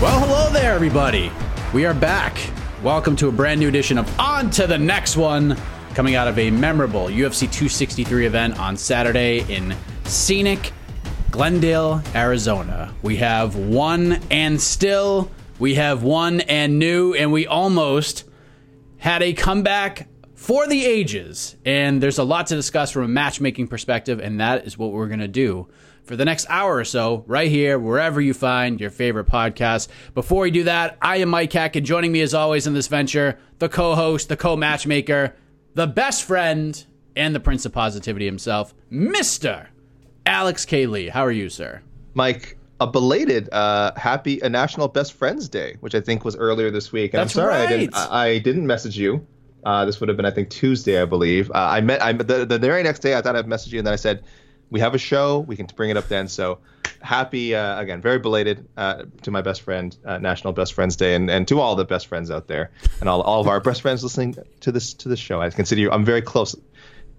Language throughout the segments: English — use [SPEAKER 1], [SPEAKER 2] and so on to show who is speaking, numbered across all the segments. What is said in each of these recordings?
[SPEAKER 1] Well, hello there, everybody. We are back. Welcome to a brand new edition of On to the Next One, coming out of a memorable UFC 263 event on Saturday in scenic Glendale, Arizona. We have one and still, we have one and new, and we almost had a comeback for the ages. And there's a lot to discuss from a matchmaking perspective, and that is what we're going to do for the next hour or so, right here, wherever you find your favorite podcast. Before we do that, I am Mike Heck, and joining me as always in this venture, the co host, the co matchmaker, the best friend, and the prince of positivity himself, Mr. Alex K. Lee. How are you, sir?
[SPEAKER 2] Mike, a belated uh, happy a National Best Friends Day, which I think was earlier this week. And
[SPEAKER 1] That's
[SPEAKER 2] I'm sorry
[SPEAKER 1] right.
[SPEAKER 2] I didn't I, I didn't message you. Uh, this would have been I think Tuesday, I believe. Uh, I met I the, the very next day I thought I'd message you and then I said we have a show we can bring it up then. So happy uh, again, very belated uh, to my best friend uh, National Best Friends Day and, and to all the best friends out there and all, all of our best friends listening to this to this show. I consider you I'm very close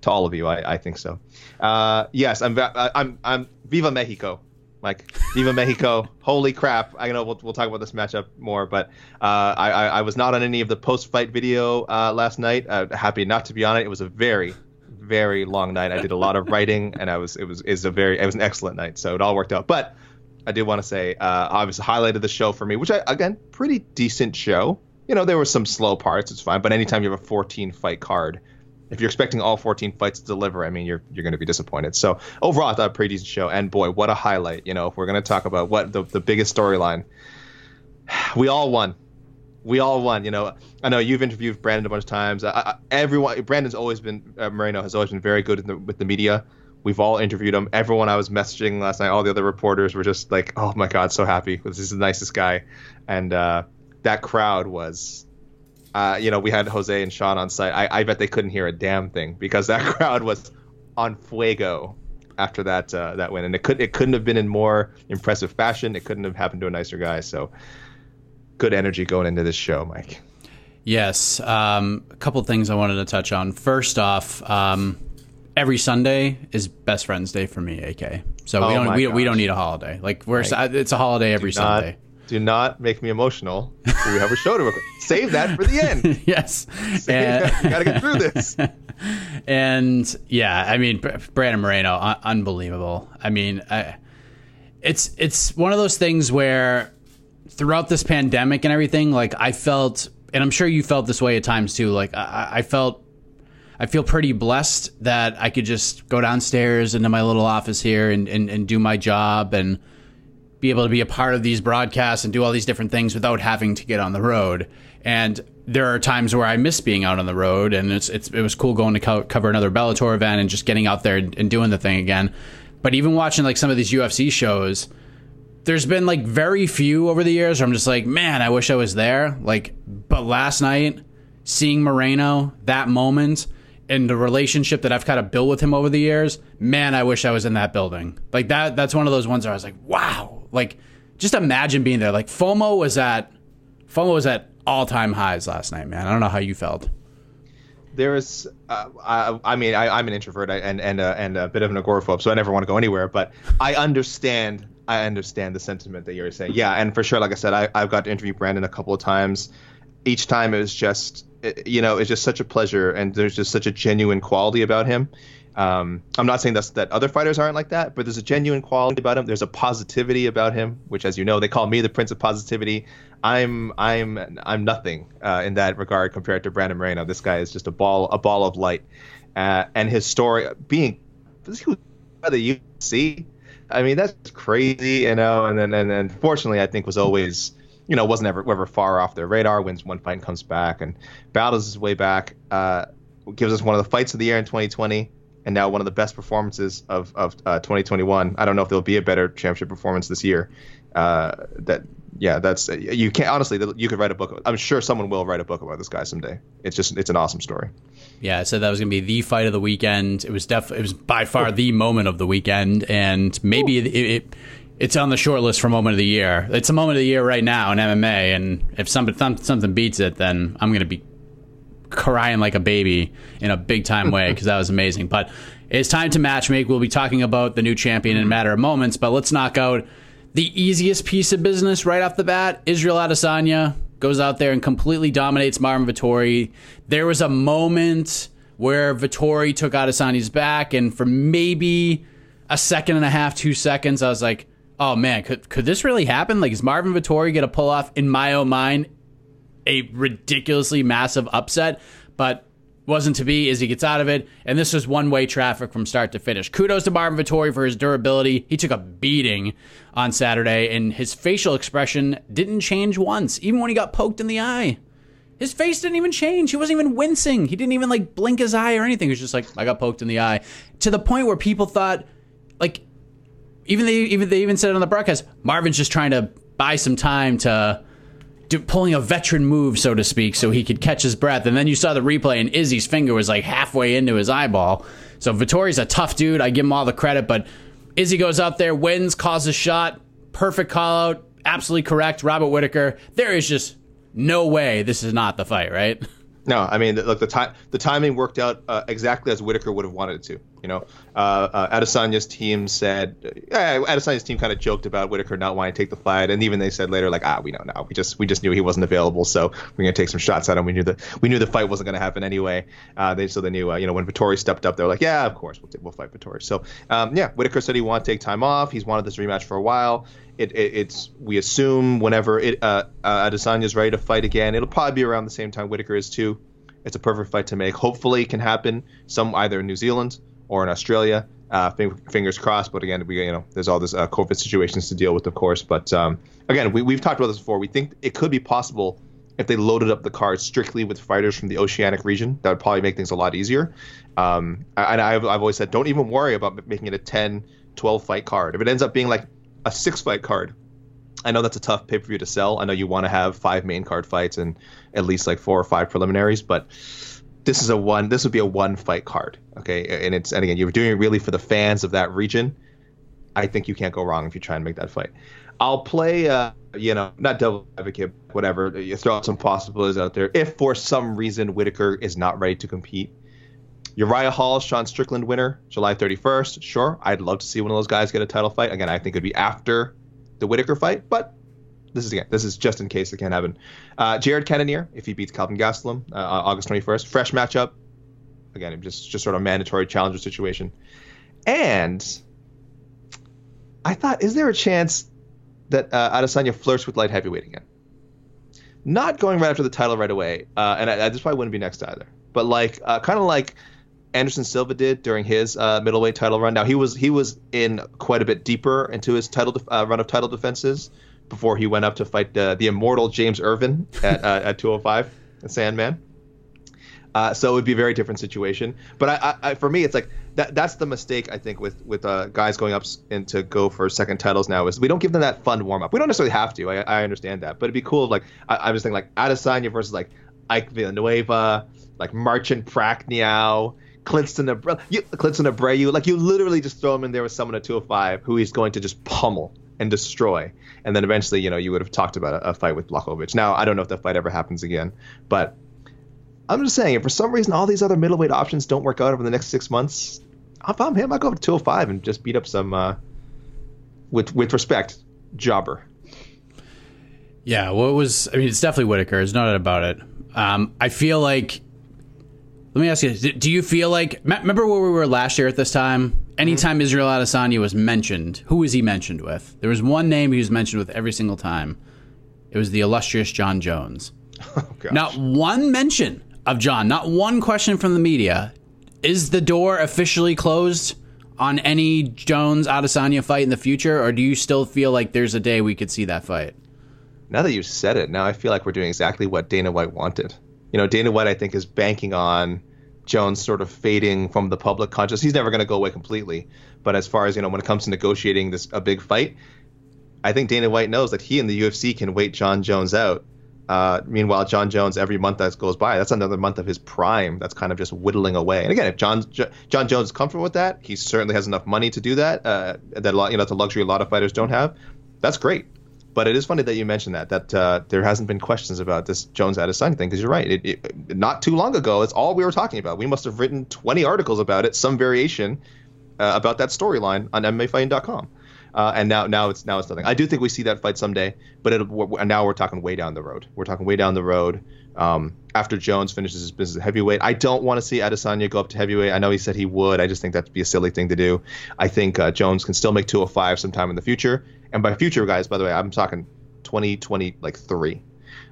[SPEAKER 2] to all of you. I, I think so. Uh, yes, I'm I'm I'm Viva Mexico. Like Viva Mexico! Holy crap! I know we'll, we'll talk about this matchup more, but uh, I, I I was not on any of the post-fight video uh, last night. Uh, happy not to be on it. It was a very, very long night. I did a lot of writing, and I was it was is a very it was an excellent night. So it all worked out. But I did want to say, uh, obviously highlighted the show for me, which I again pretty decent show. You know there were some slow parts, it's fine. But anytime you have a 14 fight card, if you're expecting all 14 fights to deliver, I mean, you're you're going to be disappointed. So overall, I thought a pretty decent show. And boy, what a highlight! You know, if we're going to talk about what the the biggest storyline, we all won. We all won. You know, I know you've interviewed Brandon a bunch of times. I, I, everyone, Brandon's always been uh, Moreno has always been very good the, with the media. We've all interviewed him. Everyone I was messaging last night, all the other reporters were just like, "Oh my God, so happy! This is the nicest guy." And uh, that crowd was uh, you know, we had Jose and Sean on site. I, I bet they couldn't hear a damn thing because that crowd was on fuego after that uh, that win, and it could it couldn't have been in more impressive fashion. It couldn't have happened to a nicer guy. So good energy going into this show, Mike.
[SPEAKER 1] Yes. Um, a couple things I wanted to touch on. First off, um, every Sunday is Best Friends Day for me, AK. So we
[SPEAKER 2] Oh
[SPEAKER 1] don't we, we don't need a holiday. Like we're
[SPEAKER 2] Right.
[SPEAKER 1] it's a holiday every
[SPEAKER 2] Do not,
[SPEAKER 1] Sunday.
[SPEAKER 2] do not make me emotional. We have a show to record. Save that for the end.
[SPEAKER 1] yes.
[SPEAKER 2] Save
[SPEAKER 1] And-
[SPEAKER 2] We gotta get through this.
[SPEAKER 1] and yeah, I mean, Brandon Moreno, un- unbelievable. I mean, I, it's it's one of those things where throughout this pandemic and everything, like I felt, and I'm sure you felt this way at times too. Like I, I felt, I feel pretty blessed that I could just go downstairs into my little office here and and, and do my job and be able to be a part of these broadcasts and do all these different things without having to get on the road. And there are times where I miss being out on the road, and it's, it's it was cool going to co- cover another Bellator event and just getting out there and, and doing the thing again. But even watching like some of these UFC shows, there's been like very few over the years where I'm just like, man, I wish I was there. Like, but last night, seeing Moreno, that moment, and the relationship that I've kind of built with him over the years, man, I wish I was in that building. Like that, that's one of those ones where I was like, wow. Like, just imagine being there. Like FOMO was at, FOMO was at all time highs last night, man. I don't know how you felt.
[SPEAKER 2] There is, uh, I, I, mean, I, am an introvert and and uh, and a bit of an agoraphobe, so I never want to go anywhere. But I understand, I understand the sentiment that you're saying. Yeah, and for sure, like I said, I, I've got to interview Brandon a couple of times. Each time it was just, you know, it's just such a pleasure, and there's just such a genuine quality about him. Um, I'm not saying that's, that other fighters aren't like that, but there's a genuine quality about him. There's a positivity about him, which, as you know, they call me the Prince of Positivity. I'm I'm I'm nothing uh, in that regard compared to Brandon Moreno. This guy is just a ball a ball of light, uh, and his story being by the UFC. I mean that's crazy, you know. And then and, and fortunately, I think was always you know wasn't ever ever far off their radar. Wins one fight and comes back and battles his way back. Uh, gives us one of the fights of the year in 2020 and now one of the best performances of, of uh, 2021. I don't know if there'll be a better championship performance this year. Uh, that yeah, that's you can't honestly. You could write a book. I'm sure someone will write a book about this guy someday. It's just it's an awesome story.
[SPEAKER 1] Yeah, I said that was going to be the fight of the weekend. It was def it was by far the moment of the weekend, and maybe it, it, it's on the short list for moment of the year. It's a moment of the year right now in MMA, and if somebody something beats it, then I'm going to be crying like a baby in a big time way because that was amazing. But it's time to match make. We'll be talking about the new champion in a matter of moments, but let's knock out the easiest piece of business right off the bat, Israel Adesanya goes out there and completely dominates Marvin Vettori. There was a moment where Vettori took Adesanya's back, and for maybe a second and a half, two seconds, I was like, "Oh man, could could this really happen? Like, is Marvin Vettori going to pull off, in my own mind, a ridiculously massive upset?" But wasn't to be as he gets out of it. And this was one way traffic from start to finish. Kudos to Marvin Vettori for his durability. He took a beating on Saturday, and his facial expression didn't change once, even when he got poked in the eye. His face didn't even change. He wasn't even wincing. He didn't even like blink his eye or anything. He was just like, I got poked in the eye. To the point where people thought, like, even they even they even said on the broadcast, Marvin's just trying to buy some time to do, pulling a veteran move, so to speak, so he could catch his breath. And then you saw the replay, and Izzy's finger was like halfway into his eyeball. So Vettori's a tough dude. I give him all the credit, but Izzy goes out there, wins, calls a shot, perfect call out, absolutely correct. Robert Whitaker. There is just no way this is not the fight, right?
[SPEAKER 2] No, I mean, look, the time the timing worked out uh, exactly as Whitaker would have wanted it to. You know, uh, uh, Adesanya's team said, yeah, Adesanya's team kind of joked about Whitaker not wanting to take the fight, and even they said later, like, ah, we don't know, we just we just knew he wasn't available, so we're gonna take some shots at him. We knew that we knew the fight wasn't gonna happen anyway. Uh, they so they knew, uh, you know, when Vettori stepped up, they were like, yeah, of course we'll, we'll fight Vettori. So um, yeah, Whitaker said he wanted to take time off. He's wanted this rematch for a while. It, it, it's we assume whenever it uh, uh, Adesanya's ready to fight again, it'll probably be around the same time Whitaker is too. It's a perfect fight to make. Hopefully, it can happen some either in New Zealand or in Australia. Uh, fingers crossed. But again, we you know there's all this uh, COVID situations to deal with, of course. But um, again, we, we've talked about this before. We think it could be possible if they loaded up the card strictly with fighters from the Oceanic region. That would probably make things a lot easier. Um, and I've, I've always said, don't even worry about making it a 10, 12 fight card. If it ends up being like a six fight card, I know that's a tough pay per view to sell. I know you want to have five main card fights and at least like four or five preliminaries, but this is a one. This would be a one fight card, okay? And it's and again, you're doing it really for the fans of that region. I think you can't go wrong if you try and make that fight. I'll play, uh, you know, not devil advocate, whatever. You throw out some possibilities out there. If for some reason Whitaker is not ready to compete, Uriah Hall, Sean Strickland winner, July 31st. Sure, I'd love to see one of those guys get a title fight. Again, I think it'd be after the Whitaker fight, but this is again, this is just in case it can't happen. Uh, Jared Cannonier, if he beats Calvin Gastelum, uh, August 21st, fresh matchup. Again, just just sort of a mandatory challenger situation. And I thought, is there a chance that uh, Adesanya flirts with light heavyweight again? Not going right after the title right away, uh, and I, I, this probably wouldn't be next either. But like, uh, kind of like Anderson Silva did during his uh, middleweight title run. Now he was he was in quite a bit deeper into his title uh, run of title defenses before he went up to fight uh, the immortal James Irvin at uh, at 205, the Sandman. Uh, so it would be a very different situation. But I, I, I, for me, it's like that. That's the mistake I think with with uh, guys going up and to go for second titles now is we don't give them that fun warm up. We don't necessarily have to. I, I understand that, but it'd be cool. If, like I, I was thinking, like Adesanya versus like Ike Villanueva, like Marcin Prachnio, Klidson Abreu, you, Klidson Abreu. Like you literally just throw him in there with someone at 205 who he's going to just pummel and destroy. And then eventually, you know, you would have talked about a, a fight with Blachowicz. Now I don't know if that fight ever happens again, but I'm just saying, if for some reason all these other middleweight options don't work out over the next six months, if I'm him, I go to 205 and just beat up some, uh, with with respect, jobber.
[SPEAKER 1] Yeah, what was? I mean, it's definitely Whitaker. There's no doubt about it. Um, I feel like. Let me ask you: Do you feel like? Remember where we were last year at this time? Anytime. Israel Adesanya was mentioned, who was he mentioned with? There was one name he was mentioned with every single time. It was the illustrious John Jones. Oh, Not one mention of John, Not one question from the media. Is the door officially closed on any Jones Adesanya fight in the future, or do you still feel like there's a day we could see that fight?
[SPEAKER 2] Now that you said it, now I feel like we're doing exactly what Dana White wanted. You know, Dana White, I think, is banking on Jones sort of fading from the public conscious. He's never going to go away completely, but as far as you know, when it comes to negotiating this a big fight, I think Dana White knows that he and the UFC can wait John Jones out uh, meanwhile, John Jones, every month that goes by, that's another month of his prime that's kind of just whittling away. And again, if Jon Jon Jones is comfortable with that, he certainly has enough money to do that. Uh, that you know, that's a luxury a lot of fighters don't have. That's great. But it is funny that you mentioned that that uh, there hasn't been questions about this Jones Adesanya thing because you're right. It, it, not too long ago, it's all we were talking about. We must have written 20 articles about it, some variation uh, about that storyline on MMAfighting.com. Uh, and now now it's now it's nothing. I do think we see that fight someday, but it now we're talking way down the road. We're talking way down the road. Um, after Jones finishes his business at heavyweight, I don't want to see Adesanya go up to heavyweight. I know he said he would. I just think that'd be a silly thing to do. I think uh, Jones can still make 205 sometime in the future. And by future, guys, by the way, I'm talking 2020 like three.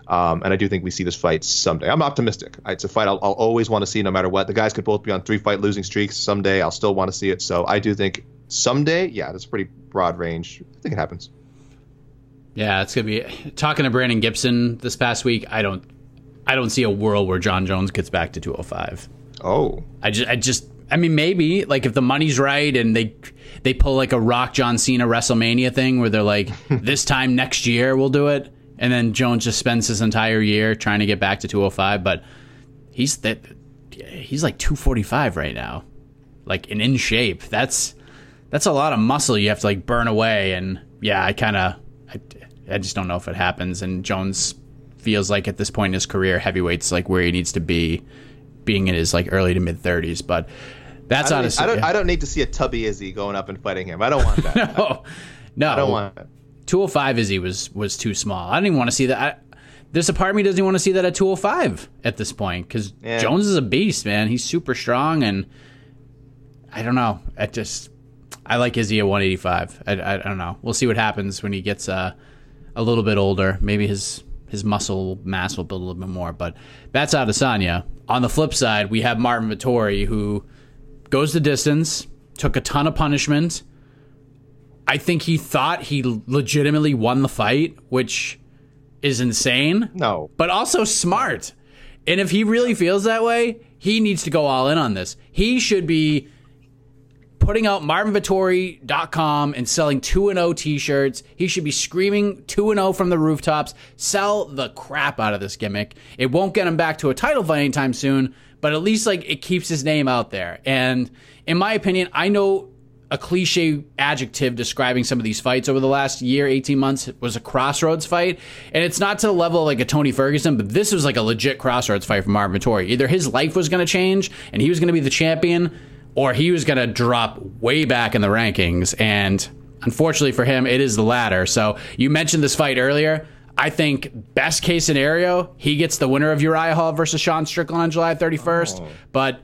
[SPEAKER 2] Um, and I do think we see this fight someday. I'm optimistic. It's a fight I'll, I'll, always want to see no matter what. The guys could both be on three fight losing streaks someday. I'll still want to see it. So I do think someday, yeah, that's a pretty broad range. I think it happens.
[SPEAKER 1] Yeah, it's gonna be talking to Brandon Gibson this past week. I don't, I don't see a world where Jon Jones gets back to 205.
[SPEAKER 2] Oh,
[SPEAKER 1] I just, I just, I mean, maybe like if the money's right and they, they pull like a Rock John Cena WrestleMania thing where they're like, this time next year we'll do it, and then Jones just spends his entire year trying to get back to 205, but he's that, he's like 245 right now, like and in shape. That's that's a lot of muscle you have to like burn away. And yeah, I kind of, I, I just don't know if it happens. And Jones feels like at this point in his career, heavyweight's like where he needs to be, being in his like early to mid thirties. But that's
[SPEAKER 2] I
[SPEAKER 1] honestly,
[SPEAKER 2] I don't, I don't need to see a tubby Izzy going up and fighting him. I don't want that.
[SPEAKER 1] no, no,
[SPEAKER 2] I don't want it.
[SPEAKER 1] 205 Izzy was was too small. I don't even want to see that. I, there's a part of me doesn't even want to see that at 205 at this point because yeah. Jones is a beast, man. He's super strong, and I don't know. I just I like Izzy at 185. I, I, I, don't know. We'll see what happens when he gets uh, a little bit older. Maybe his his muscle mass will build a little bit more. But that's out of Adesanya. On the flip side, we have Martin Vettori, who goes the distance, took a ton of punishment. I think he thought he legitimately won the fight, which is insane.
[SPEAKER 2] No.
[SPEAKER 1] But also smart. And if he really feels that way, he needs to go all in on this. He should be putting out marvinvettori.com and selling 2 and 0 t-shirts. He should be screaming 2 and 0 from the rooftops. Sell the crap out of this gimmick. It won't get him back to a title fight anytime soon, but at least like it keeps his name out there. And in my opinion, I know a cliche adjective describing some of these fights over the last year, 18 months was a crossroads fight. And it's not to the level of like a Tony Ferguson, but this was like a legit crossroads fight for Marvin Vettori. Either his life was going to change and he was going to be the champion, or he was going to drop way back in the rankings. And unfortunately for him, it is the latter. So you mentioned this fight earlier. I think best case scenario, he gets the winner of Uriah Hall versus Sean Strickland on July 31st. Oh. But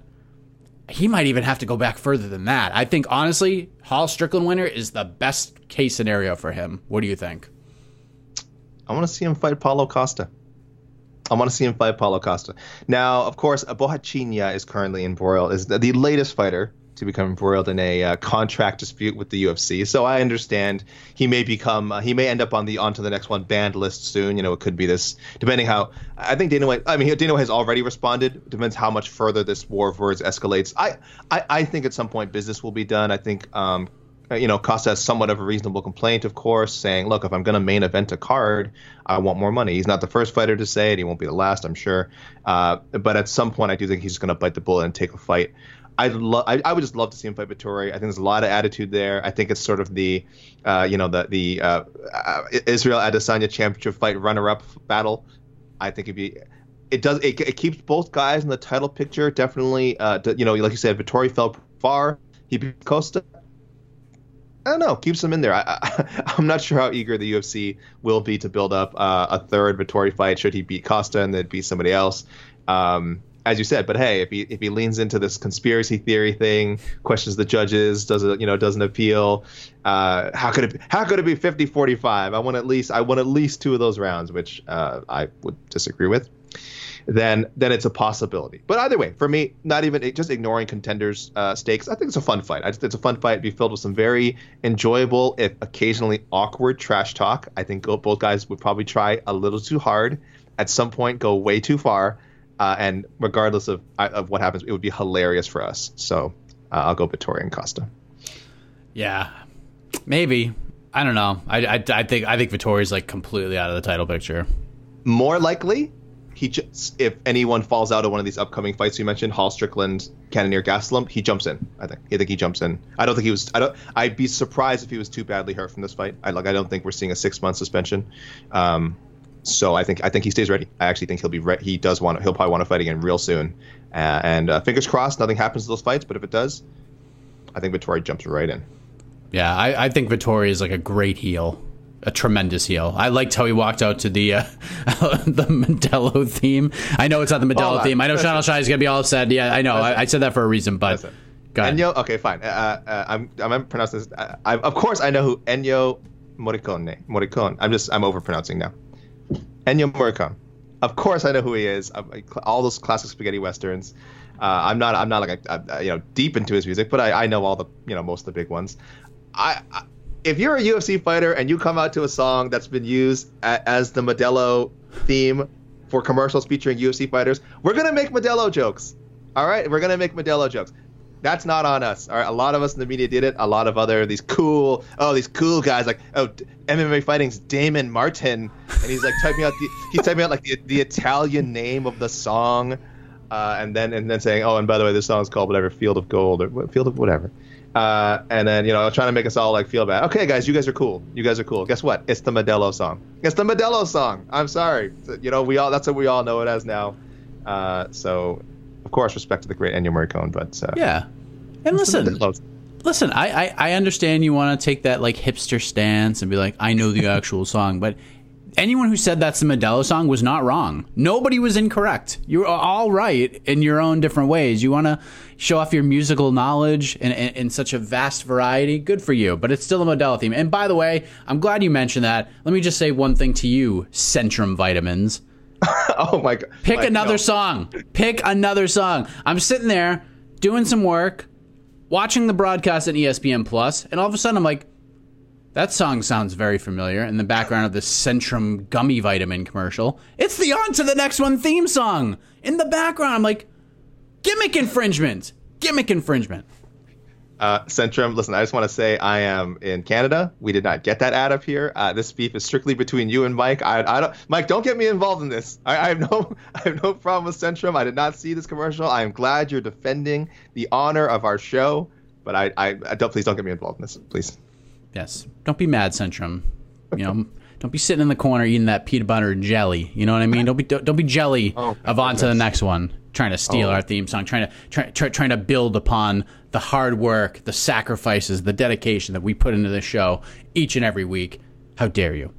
[SPEAKER 1] he might even have to go back further than that. I think honestly, Hall Strickland winner is the best case scenario for him. What do you think?
[SPEAKER 2] I want to see him fight Paulo Costa. I want to see him fight Paulo Costa. Now, of course, Borrachinha is currently embroiled, is the, the latest fighter to become embroiled in a uh, contract dispute with the UFC. So I understand he may become, uh, he may end up on the onto the next one banned list soon. You know, it could be this, depending how. I think Dana White. I mean, Dana White has already responded. Depends how much further this war of words escalates. I, I, I think at some point business will be done. I think. Um, you know, Costa has somewhat of a reasonable complaint, of course, saying, "Look, if I'm going to main event a card, I want more money." He's not the first fighter to say it; he won't be the last, I'm sure. Uh, but at some point, I do think he's going to bite the bullet and take a fight. I'd lo- I, I would just love to see him fight Vettori. I think there's a lot of attitude there. I think it's sort of the, uh, you know, the the uh, uh, Israel Adesanya championship fight runner-up battle. I think it'd be. It does. It, it keeps both guys in the title picture. Definitely. Uh, you know, like you said, Vettori fell far. He beat Costa. I don't know. Keeps them in there. I, am not sure how eager the UFC will be to build up uh, a third Vettori fight should he beat Costa and then beat somebody else. Um, as you said, but hey, if he if he leans into this conspiracy theory thing, questions the judges, does it you know doesn't appeal, uh, how could it how could it be 50-45? I want at least I want at least two of those rounds, which uh, I would disagree with. Then then it's a possibility. But either way, for me, not even just ignoring contenders' uh, stakes. I think it's a fun fight. I just, it's a fun fight. It'd be filled with some very enjoyable, if occasionally awkward trash talk. I think both guys would probably try a little too hard. At some point, go way too far uh, and regardless of uh, of what happens, it would be hilarious for us. So uh, I'll go Vettori and Costa.
[SPEAKER 1] Yeah, maybe. I don't know. I, I, I think I think Vettori's like completely out of the title picture.
[SPEAKER 2] More likely, he just, if anyone falls out of one of these upcoming fights you mentioned, Hall Strickland, Cannonier Gastelum, he jumps in. I think. I think he jumps in. I don't think he was. I don't. I'd be surprised if he was too badly hurt from this fight. I like. I don't think we're seeing a six month suspension. Um, so I think I think he stays ready. I actually think he'll be re- he does want to, he'll probably want to fight again real soon. Uh, and uh, fingers crossed, nothing happens to those fights. But if it does, I think Vettori jumps right in.
[SPEAKER 1] Yeah, I, I think Vettori is like a great heel, a tremendous heel. I liked how he walked out to the uh, the Modelo theme. I know it's not the Modelo oh, theme. I know Sean O'Shea is gonna be all upset. Yeah, I know. I, I, said that for a reason, but.
[SPEAKER 2] Ennio, okay, fine. Uh, uh, I'm I'm pronouncing this. Uh, I, of course, I know who Ennio Morricone. Morricone. I'm just I'm overpronouncing now. Ennio Morricone. Of course, I know who he is. all those classic spaghetti westerns. Uh, I'm not. I'm not like a, a, you know deep into his music, but I, I know all the you know most of the big ones. I, I if you're a UFC fighter and you come out to a song that's been used a, as the Modelo theme for commercials featuring UFC fighters, we're gonna make Modelo jokes. All right, we're gonna make Modelo jokes. That's not on us. All right, a lot of us in the media did it. A lot of other these cool, oh these cool guys like oh MMA fighting's Damon Martin, and he's like typing out the he's typing out like the, the Italian name of the song, uh, and then and then saying oh and by the way this song is called whatever Field of Gold or Field of whatever. Uh, and then you know trying to make us all like feel bad. Okay, guys, you guys are cool. You guys are cool. Guess what? It's the Modelo song. It's the Modelo song. I'm sorry. You know we all that's what we all know it as now. Uh, so of course, respect to the great Ennio Morricone, but uh,
[SPEAKER 1] yeah. And listen, listen, I, I, I understand you want to take that like hipster stance and be like, I know the actual song, but anyone who said that's the Modelo song was not wrong. Nobody was incorrect. You're all right in your own different ways. You want to show off your musical knowledge in, in, in, such a vast variety. Good for you, but it's still a Modelo theme. And by the way, I'm glad you mentioned that. Let me just say one thing to you, Centrum Vitamins.
[SPEAKER 2] oh my god!
[SPEAKER 1] Pick another no. song. Pick another song. I'm sitting there doing some work, watching the broadcast at ESPN Plus, and all of a sudden I'm like, that song sounds very familiar in the background of the Centrum gummy vitamin commercial. It's the On to the Next One theme song in the background. I'm like, gimmick infringement. Gimmick infringement.
[SPEAKER 2] Uh, Centrum, listen, I just want to say I am in Canada. We did not get that ad up here. Uh, this beef is strictly between you and Mike. I, I don't, Mike, don't get me involved in this. I, I, have no, I have no problem with Centrum. I did not see this commercial. I am glad you're defending the honor of our show, but I, I, I don't, please don't get me involved in this, please.
[SPEAKER 1] Yes, don't be mad, Centrum. You know. Don't be sitting in the corner eating that peanut butter and jelly. You know what I mean? Don't be don't, don't be jelly oh, of on to the next one. Trying to steal oh. our theme song, trying to try, try, trying to build upon the hard work, the sacrifices, the dedication that we put into this show each and every week. How dare you?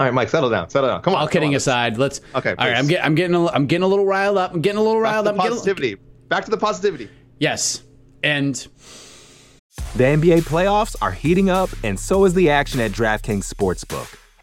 [SPEAKER 2] All right, Mike, settle down, settle down. Come on.
[SPEAKER 1] All kidding
[SPEAKER 2] on.
[SPEAKER 1] aside, let's. Okay. Please. All right, I'm, get, I'm getting a, I'm getting a little riled up. I'm getting a little riled up.
[SPEAKER 2] Positivity. Getting, Back to the positivity.
[SPEAKER 1] Yes, and
[SPEAKER 3] the NBA playoffs are heating up, and so is the action at DraftKings Sportsbook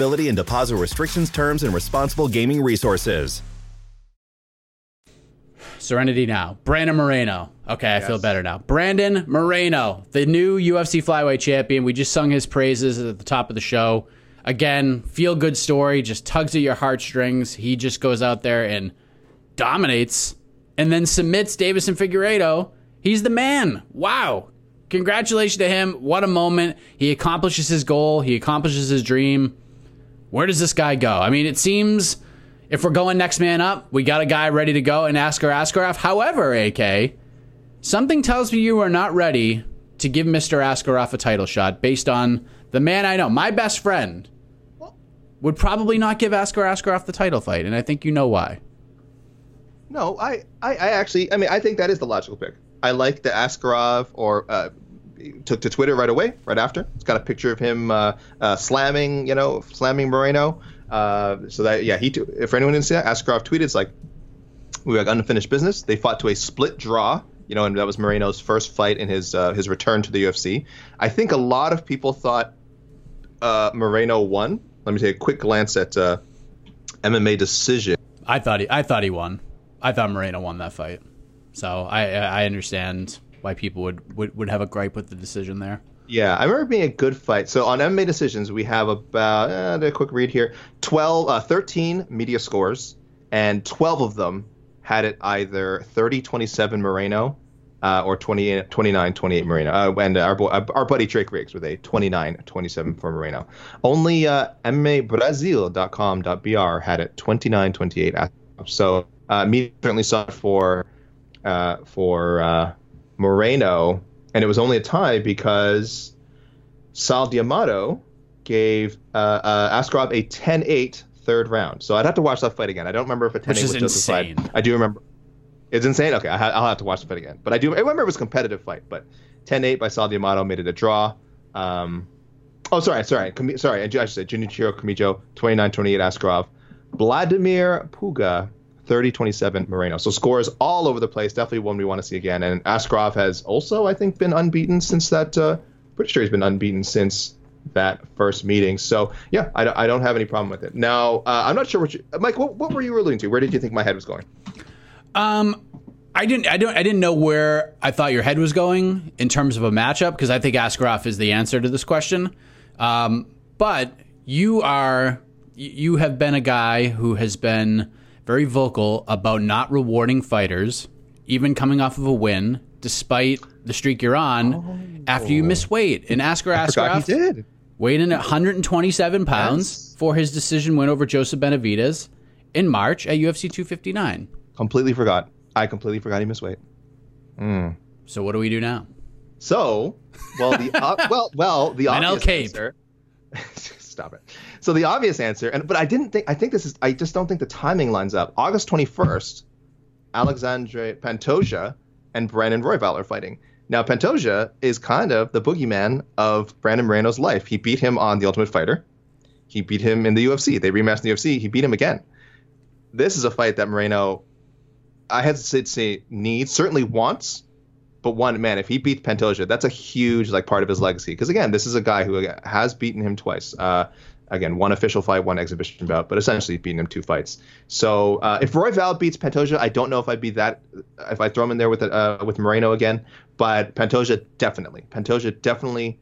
[SPEAKER 4] and deposit restrictions, terms, and responsible gaming resources.
[SPEAKER 1] Serenity now. Brandon Moreno. Okay, I feel better now. Brandon Moreno, the new UFC flyweight champion. We just sung his praises at the top of the show. Again, feel good story, just tugs at your heartstrings. He just goes out there and dominates and then submits Deiveson Figueiredo. He's the man. Wow. Congratulations to him. What a moment. He accomplishes his goal, he accomplishes his dream. Where does this guy go? I mean, it seems if we're going next man up, we got a guy ready to go in Askar Askarov. However, AK, something tells me you are not ready to give Mr. Askarov a title shot based on the man I know. My best friend would probably not give Askar Askarov the title fight, and I think you know why.
[SPEAKER 2] No, I, I, I actually, I mean, I think that is the logical pick. I like the Askarov or uh, took to Twitter right away, right after. It's got a picture of him uh, uh, slamming, you know, slamming Moreno. Uh, so that yeah, he t- if anyone didn't see that, Askarov tweeted, it's like we have unfinished business. They fought to a split draw, you know, and that was Moreno's first fight in his uh, his return to the UFC. I think a lot of people thought uh, Moreno won. Let me take a quick glance at uh, MMA decision.
[SPEAKER 1] I thought he, I thought he won. I thought Moreno won that fight. So I, I understand why people would, would, would have a gripe with the decision there.
[SPEAKER 2] Yeah, I remember being a good fight. So on MMA decisions, we have about uh, a quick read here: 12, uh, 13 media scores, and 12 of them had it either 30-27 Moreno uh, or 29-28 Moreno. Uh, and our, boy, our buddy Drake Riggs with a 29-27 for Moreno. Only uh, MMABrasil.com.br had it 29-28. So uh, me certainly saw it for uh, for uh, Moreno, and it was only a tie because Sal D'Amato gave uh, uh, Askarov a 10-8 third round. So I'd have to watch that fight again. I don't remember if a 10-8 was justified. I do remember. It's insane. Okay, I will have to watch the fight again. But I do I remember it was a competitive fight. But 10-8 by Sal D'Amato made it a draw. Um, oh, sorry, sorry, sorry. I should say Junichiro Kamijo, 29-28 Askarov. Vladimir Puga 30 27 Moreno. So scores all over the place. Definitely one we want to see again. And Askarov has also, I think, been unbeaten since that. Uh, pretty sure he's been unbeaten since that first meeting. So yeah, I, I don't have any problem with it. Now uh, I'm not sure what you, Mike. What, what were you alluding to? Where did you think my head was going?
[SPEAKER 1] Um. I didn't. I don't. I didn't know where I thought your head was going in terms of a matchup because I think Askarov is the answer to this question. Um, but you are. You have been a guy who has been very vocal about not rewarding fighters, even coming off of a win, despite the streak you're on, oh. after you miss weight. And Askar Askarov
[SPEAKER 2] did.
[SPEAKER 1] weighed in at 127 pounds yes. for his decision win over Joseph Benavidez in March at UFC 259.
[SPEAKER 2] Completely forgot. I completely forgot he missed weight. Mm.
[SPEAKER 1] So what do we do now?
[SPEAKER 2] So, well, the uh, well, well, the obvious answer. Stop it. So the obvious answer, and but I didn't think. I think this is. I just don't think the timing lines up. August 21st, Alexandre Pantoja and Brandon Royval are fighting. Now Pantoja is kind of the boogeyman of Brandon Moreno's life. He beat him on The Ultimate Fighter. He beat him in the UFC. They rematched the UFC. He beat him again. This is a fight that Moreno, I hesitate to say needs, certainly wants, but one man, if he beats Pantoja, that's a huge like part of his legacy. Because again, this is a guy who has beaten him twice. Uh, again, one official fight, one exhibition bout, but essentially beating him two fights. So uh, if Royval beats Pantoja, I don't know if I'd be that if I throw him in there with uh, with Moreno again. But Pantoja definitely, Pantoja definitely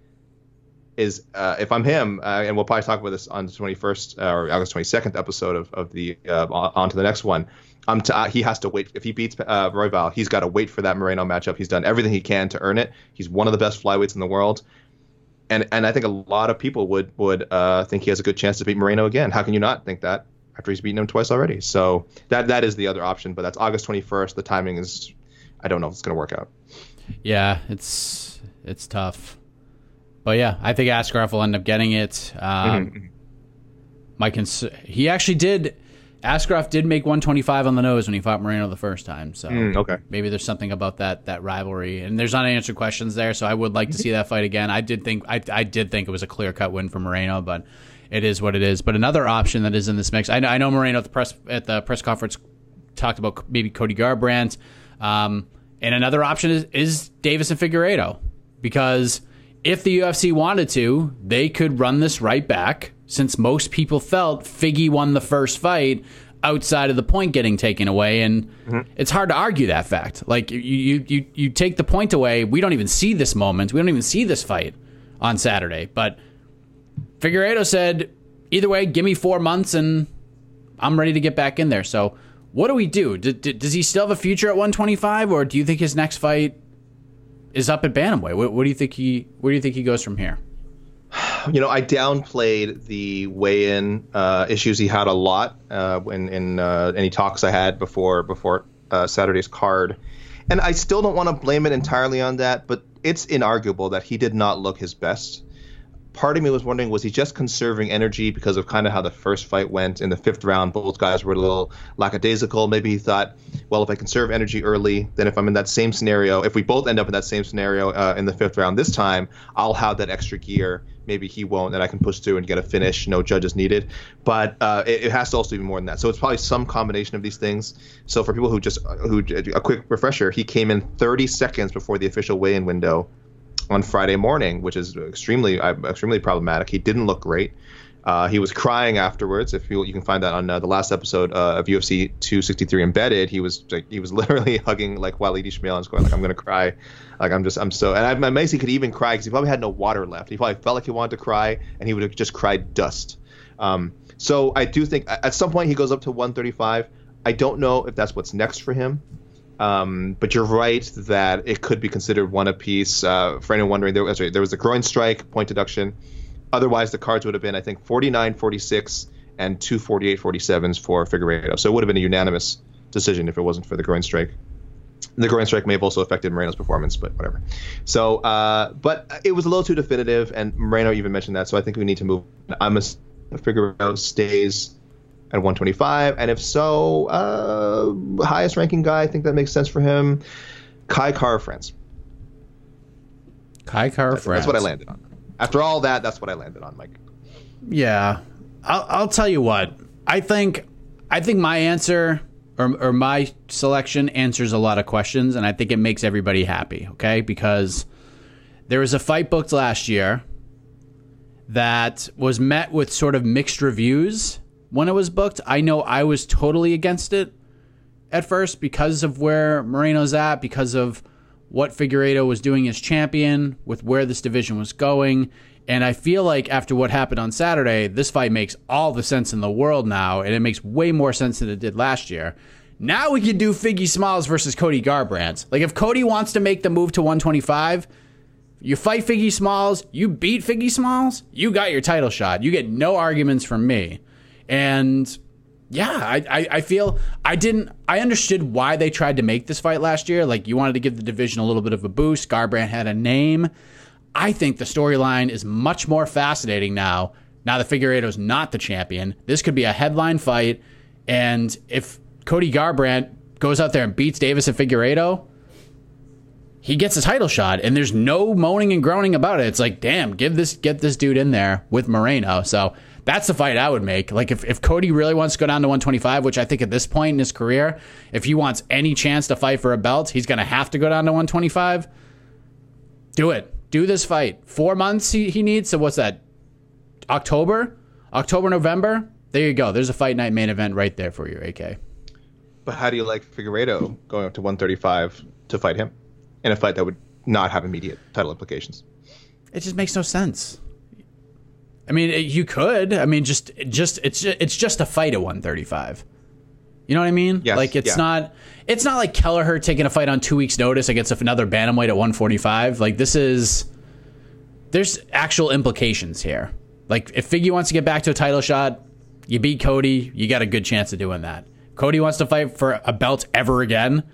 [SPEAKER 2] is uh, if I'm him, uh, and we'll probably talk about this on the 21st uh, or August 22nd episode of, of the uh, on to the next one. Um, to, he has to wait. If he beats uh, Royval, he's got to wait for that Moreno matchup. He's done everything he can to earn it. He's one of the best flyweights in the world, and and I think a lot of people would would uh, think he has a good chance to beat Moreno again. How can you not think that after he's beaten him twice already? So that that is the other option, but that's August 21st. The timing is, I don't know if it's going to work out.
[SPEAKER 1] Yeah, it's it's tough. But yeah, I think Askarov will end up getting it. Um, mm-hmm. My cons- he actually did. Askarov did make 125 on the nose when he fought Moreno the first time. So
[SPEAKER 2] mm, okay.
[SPEAKER 1] maybe there's something about that that rivalry. And there's not unanswered questions there, so I would like to see that fight again. I did think I, I did think it was a clear cut win for Moreno, but it is what it is. But another option that is in this mix, I know, I know Moreno at the press at the press conference talked about maybe Cody Garbrandt, um, and another option is is and Figueiredo because if the UFC wanted to, they could run this right back since most people felt Figgy won the first fight outside of the point getting taken away and mm-hmm. it's hard to argue that fact. Like you, you you you take the point away, we don't even see this moment. We don't even see this fight on Saturday. But Figueiredo said, either way, give me 4 months and I'm ready to get back in there. So, what do we do? Does he still have a future at 125 or do you think his next fight is up at bantamweight. What, what do you think he? Where do you think he goes from here?
[SPEAKER 2] You know, I downplayed the weigh-in uh, issues he had a lot uh, in, in uh, any talks I had before before uh, Saturday's card, and I still don't want to blame it entirely on that. But it's inarguable that he did not look his best part of me was wondering was he just conserving energy because of kind of how the first fight went in the fifth round? Both guys were a little lackadaisical. Maybe he thought well if i conserve energy early then if i'm in that same scenario if we both end up in that same scenario uh, in the fifth round this time i'll have that extra gear. Maybe he won't and i can push through and get a finish no judges needed. But uh, it, it, has to also be more than that. So it's probably some combination of these things. So for people who just who a quick refresher he came in 30 seconds before the official weigh-in window on Friday morning, which is extremely uh, extremely problematic. He didn't look great. Uh, he was crying afterwards. If you you can find that on uh, the last episode uh, of UFC 263 Embedded, he was like he was literally hugging like Wallid Ismail and going like I'm gonna cry, like I'm just I'm so and I'm amazed could even cry because he probably had no water left. He probably felt like he wanted to cry and he would have just cried dust. Um, so I do think at some point he goes up to 135. I don't know if that's what's next for him. Um, but you're right that it could be considered one apiece. Uh, for anyone wondering, there was, there was a groin strike, point deduction. Otherwise, the cards would have been, I think, 49 46 and two 48 47s for Figueiredo. So it would have been a unanimous decision if it wasn't for the groin strike. The groin strike may have also affected Moreno's performance, but whatever. So, uh, but it was a little too definitive, and Moreno even mentioned that. So I think we need to move. I'm a Figueiredo stays at 125? And if so, uh, highest ranking guy, I think that makes sense for him. Kai Kara-France.
[SPEAKER 1] Kai Kara-France.
[SPEAKER 2] That's, that's what I landed on. After all that, that's what I landed on, Mike.
[SPEAKER 1] Yeah, I'll, I'll tell you what. I think I think my answer or, or my selection answers a lot of questions, and I think it makes everybody happy. Okay, because there was a fight booked last year that was met with sort of mixed reviews when it was booked. I know I was totally against it at first because of where Moreno's at, because of what Figueiredo was doing as champion, with where this division was going. And I feel like after what happened on Saturday, this fight makes all the sense in the world now, and it makes way more sense than it did last year. Now we can do Figgy Smalls versus Cody Garbrandt. Like if Cody wants to make the move to 125, you fight Figgy Smalls, you beat Figgy Smalls, you got your title shot. You get no arguments from me. And yeah, I, I, I, feel I didn't I understood why they tried to make this fight last year. Like you wanted to give the division a little bit of a boost. Garbrandt had a name. I think the storyline is much more fascinating now. Now that Figueiredo's not the champion, this could be a headline fight. And if Cody Garbrandt goes out there and beats Deiveson Figueiredo, he gets a title shot, and there's no moaning and groaning about it. It's like, damn, give this get this dude in there with Moreno. So that's the fight I would make. Like if, if Cody really wants to go down to 125, which I think at this point in his career, if he wants any chance to fight for a belt, he's going to have to go down to 125. Do it. Do this fight. Four months he, he needs. So what's that? October? October, November? There you go. There's a fight night main event right there for you, AK.
[SPEAKER 2] But how do you like Figueiredo going up to 135 to fight him in a fight that would not have immediate title implications?
[SPEAKER 1] It just makes no sense. I mean, it- you could. I mean, just just it's it's just a fight at 135. You know what I mean?
[SPEAKER 2] Yes,
[SPEAKER 1] like it's
[SPEAKER 2] yeah.
[SPEAKER 1] not it's not like Kelleher taking a fight on two weeks' notice against another bantamweight at 145. Like this is there's actual implications here. Like if Figgy wants to get back to a title shot, you beat Cody, you got a good chance of doing that. Cody wants to fight for a belt ever again,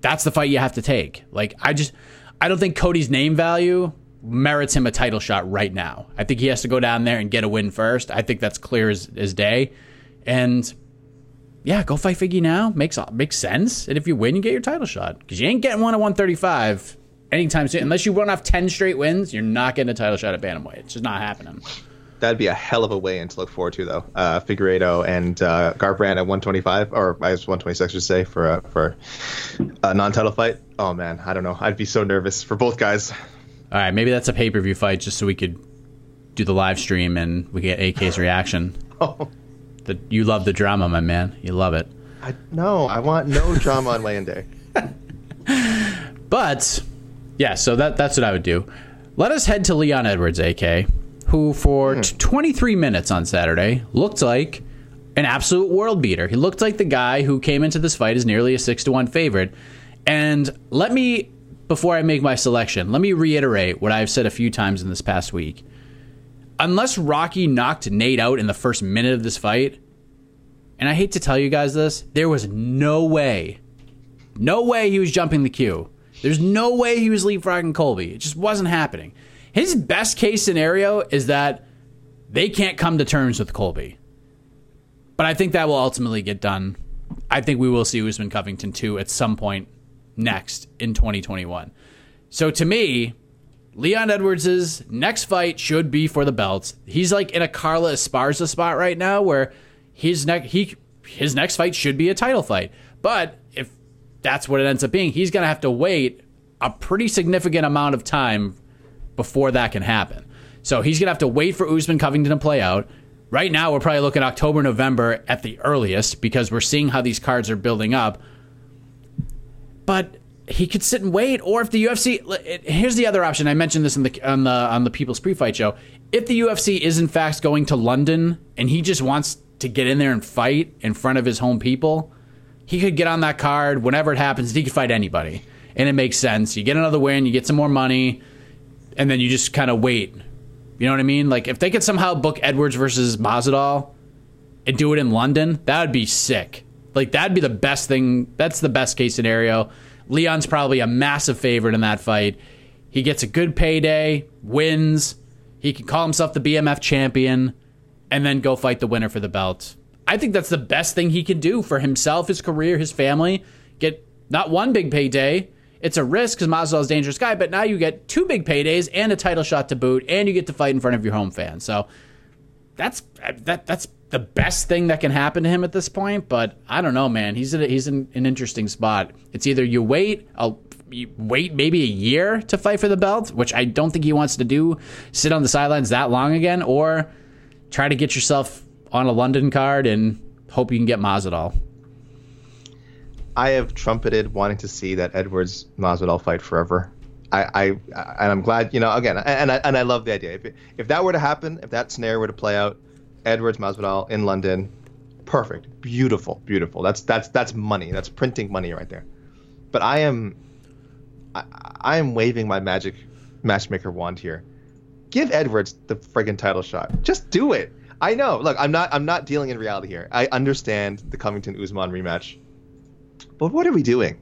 [SPEAKER 1] that's the fight you have to take. Like I just I don't think Cody's name value merits him a title shot right now. I think he has to go down there and get a win first. I think that's clear as, as day. And yeah, go fight Figgy now. Makes makes sense. And if you win, you get your title shot because you ain't getting one at 135 anytime soon. Unless you run off 10 straight wins, you're not getting a title shot at bantamweight. It's just not happening.
[SPEAKER 2] That'd be a hell of a way in to look forward to, though. Uh, Figueiredo and uh, Garbrandt at 125, or I guess 126, I should say, for a, for a non-title fight. Oh man, I don't know. I'd be so nervous for both guys.
[SPEAKER 1] All right, maybe that's a pay per view fight just so we could do the live stream and we get AK's reaction.
[SPEAKER 2] Oh,
[SPEAKER 1] The, you love the drama, my man. You love it.
[SPEAKER 2] I no, I want no drama on weigh-in day.
[SPEAKER 1] But yeah, so that that's what I would do. Let us head to Leon Edwards, AK, who for hmm. t- 23 minutes on Saturday looked like an absolute world beater. He looked like the guy who came into this fight as nearly a six to one favorite. And let me, before I make my selection, let me reiterate what I've said a few times in this past week. Unless Rocky knocked Nate out in the first minute of this fight, and I hate to tell you guys this, there was no way no way he was jumping the queue. There's no way he was leapfrogging Colby. It just wasn't happening. His best case scenario is that they can't come to terms with Colby. But I think that will ultimately get done. I think we will see Usman Covington 2 at some point next in 2021. So to me, Leon Edwards' next fight should be for the belts. He's like in a Carla Esparza spot right now where his next he his next fight should be a title fight. But if that's what it ends up being, he's going to have to wait a pretty significant amount of time before that can happen. So he's going to have to wait for Usman Covington to play out. Right now, we're probably looking October, November at the earliest because we're seeing how these cards are building up. But he could sit and wait, or if the UFC, here's the other option. I mentioned this in the on the on the People's Pre-Fight Show. If the UFC is in fact going to London and he just wants to get in there and fight in front of his home people, he could get on that card whenever it happens. He could fight anybody, and it makes sense. You get another win, you get some more money, and then you just kind of wait. You know what I mean? Like if they could somehow book Edwards versus Masvidal and do it in London, that would be sick. Like that'd be the best thing. That's the best case scenario. Leon's probably a massive favorite in that fight. He gets a good payday, wins. He can call himself the BMF champion, and then go fight the winner for the belt. I think that's the best thing he can do for himself, his career, his family. Get not one big payday. It's a risk because Masvidal's a dangerous guy, but now you get two big paydays and a title shot to boot, and you get to fight in front of your home fans. So that's that that's the best thing that can happen to him at this point. But I don't know, man. He's in a, he's in an interesting spot. It's either you wait, you wait maybe a year to fight for the belt, which I don't think he wants to do, sit on the sidelines that long again, or try to get yourself on a London card and hope you can get Masvidal.
[SPEAKER 2] I have trumpeted wanting to see that Edwards Masvidal fight forever. I, I and I'm glad you know again and I, and I love the idea. If if that were to happen, if that scenario were to play out, Edwards Masvidal in London, perfect, beautiful, beautiful. That's that's that's money. That's printing money right there. But I am I, I am waving my magic matchmaker wand here. Give Edwards the friggin' title shot. Just do it. I know. Look, I'm not I'm not dealing in reality here. I understand the Covington Usman rematch. But what are we doing?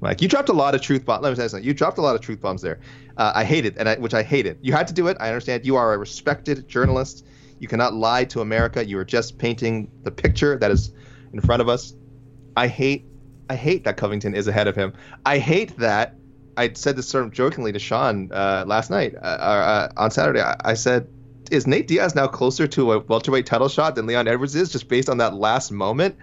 [SPEAKER 2] Like you dropped a lot of truth bombs. Let me say something. You dropped a lot of truth bombs there. Uh, I hate it, and I, which I hated. You had to do it. I understand. You are a respected journalist. You cannot lie to America. You are just painting the picture that is in front of us. I hate. I hate that Covington is ahead of him. I hate that. I said this sort of jokingly to Sean uh, last night uh, uh, on Saturday. I, I said, "Is Nate Diaz now closer to a welterweight title shot than Leon Edwards is, just based on that last moment?"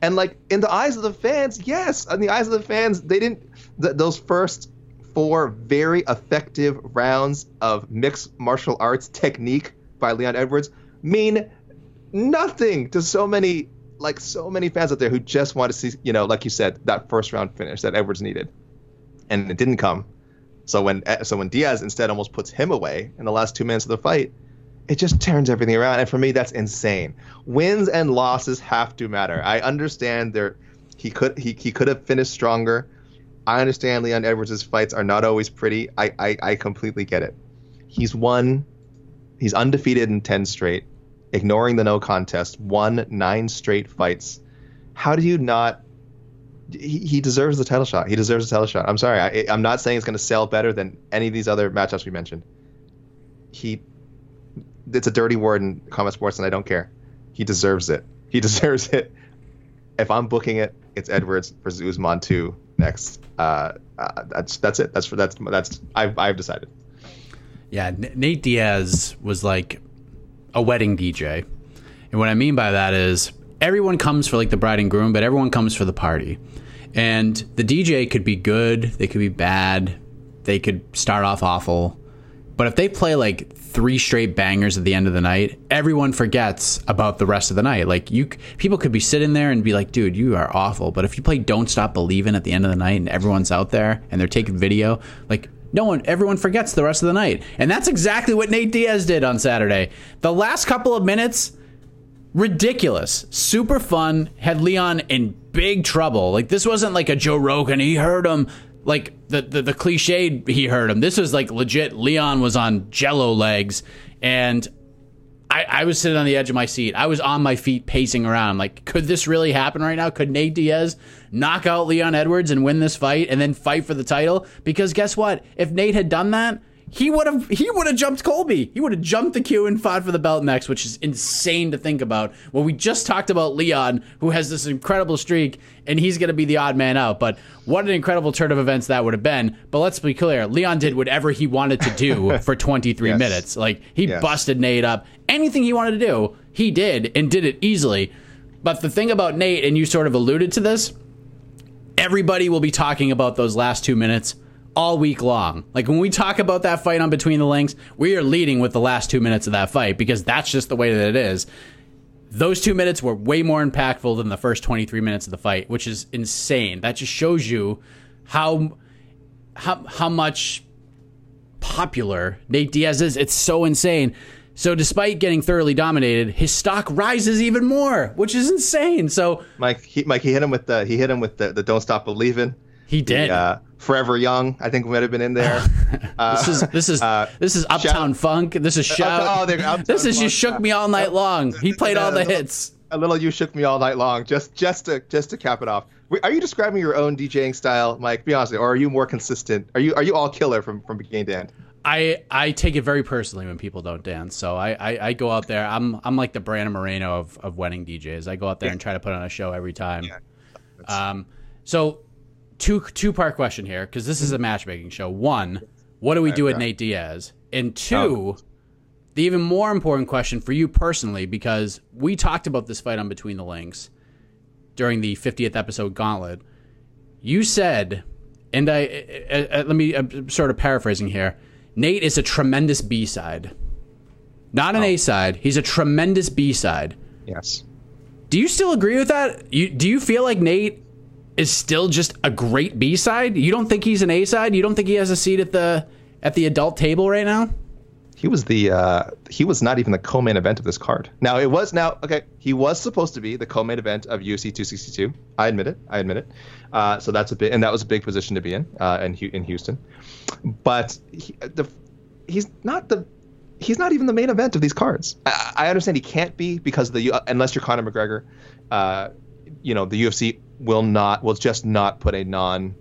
[SPEAKER 2] And like in the eyes of the fans, yes, in the eyes of the fans, they didn't. Th- those first four very effective rounds of mixed martial arts technique by Leon Edwards mean nothing to so many, like so many fans out there who just want to see, you know, like you said, that first round finish that Edwards needed, and it didn't come. So when eh, so when Diaz instead almost puts him away in the last two minutes of the fight, it just turns everything around. And for me, that's insane. Wins and losses have to matter. I understand there he could he, he could have finished stronger. I understand Leon Edwards' fights are not always pretty. I, I, I completely get it. He's won he's undefeated in ten straight, ignoring the no contest, won nine straight fights. How do you not he, he deserves the title shot. He deserves a title shot. I'm sorry. I, I'm not saying it's going to sell better than any of these other matchups we mentioned. He it's a dirty word in combat sports, and I don't care. He deserves it. He deserves it. If I'm booking it, it's Edwards versus Usman two next. Uh, uh, that's that's it. That's for that's that's I've I've decided.
[SPEAKER 1] Yeah, Nate Diaz was like a wedding DJ, and what I mean by that is everyone comes for like the bride and groom, but everyone comes for the party. And the DJ could be good, they could be bad, they could start off awful. But if they play like three straight bangers at the end of the night, everyone forgets about the rest of the night. Like you, people could be sitting there and be like, "Dude, you are awful." But if you play "Don't Stop Believing" at the end of the night and everyone's out there and they're taking video, like no one, everyone forgets the rest of the night. And that's exactly what Nate Diaz did on Saturday. The last couple of minutes, ridiculous, super fun, had Leon in big trouble. Like this wasn't like a Joe Rogan. He heard him like the, the the cliche he heard him. This was like legit. Leon was on jello legs, and I, I was sitting on the edge of my seat. I was on my feet, pacing around. I'm like, could this really happen right now? Could Nate Diaz knock out Leon Edwards and win this fight, and then fight for the title? Because guess what? If Nate had done that, he would have he would have jumped Colby. He would have jumped the queue and fought for the belt next, which is insane to think about. Well, we just talked about Leon, who has this incredible streak, and he's going to be the odd man out. But what an incredible turn of events that would have been. But let's be clear, Leon did whatever he wanted to do for 23 yes. minutes. Like he yes. busted Nate up. Anything he wanted to do, he did and did it easily. But the thing about Nate, and you sort of alluded to this, everybody will be talking about those last two minutes all week long. Like when we talk about that fight on Between the Links, we are leading with the last two minutes of that fight because that's just the way that it is. Those two minutes were way more impactful than the first 23 minutes of the fight, which is insane. That just shows you how how how much popular Nate Diaz is. It's so insane. So despite getting thoroughly dominated, his stock rises even more, which is insane. So
[SPEAKER 2] Mike, he, Mike, he hit him with the he hit him with the, the don't stop believing.
[SPEAKER 1] He did.
[SPEAKER 2] The, uh, Forever Young, I think might have been in there.
[SPEAKER 1] Uh, this is this is uh, this is Uptown shout, Funk. This is uh, shout. Oh, this is you shook me all night long. He played all the hits.
[SPEAKER 2] A little you shook me all night long, just just to just to cap it off. Are you describing your own DJing style, Mike? Be honest, or are you more consistent? Are you are you all killer from from beginning to end?
[SPEAKER 1] I, I take it very personally when people don't dance. So I, I, I, go out there. I'm I'm like the Brandon Moreno of, of wedding DJs. I go out there yeah. and try to put on a show every time. Yeah. Um, so two two part question here because this is a matchmaking show. One, what do we do with Nate Diaz? And oh. two, oh. the even more important question for you personally because we talked about this fight on Between the Links during the 50th episode Gauntlet. You said, and I, I, I let me I'm sort of paraphrasing here. Nate is a tremendous B side, not an oh. A side. He's a tremendous B side.
[SPEAKER 2] Yes.
[SPEAKER 1] Do you still agree with that? You, do you feel like Nate is still just a great B side? You don't think he's an A side? You don't think he has a seat at the at the adult table right now?
[SPEAKER 2] He was the uh, he was not even the co-main event of this card. Now it was now okay. He was supposed to be the co-main event of UFC 262. I admit it. I admit it. Uh, so that's a bit, and that was a big position to be in uh, in in Houston. But he, the, he's not the he's not even the main event of these cards. I, I understand he can't be because the unless you're Conor McGregor, uh, you know the UFC will not will just not put a non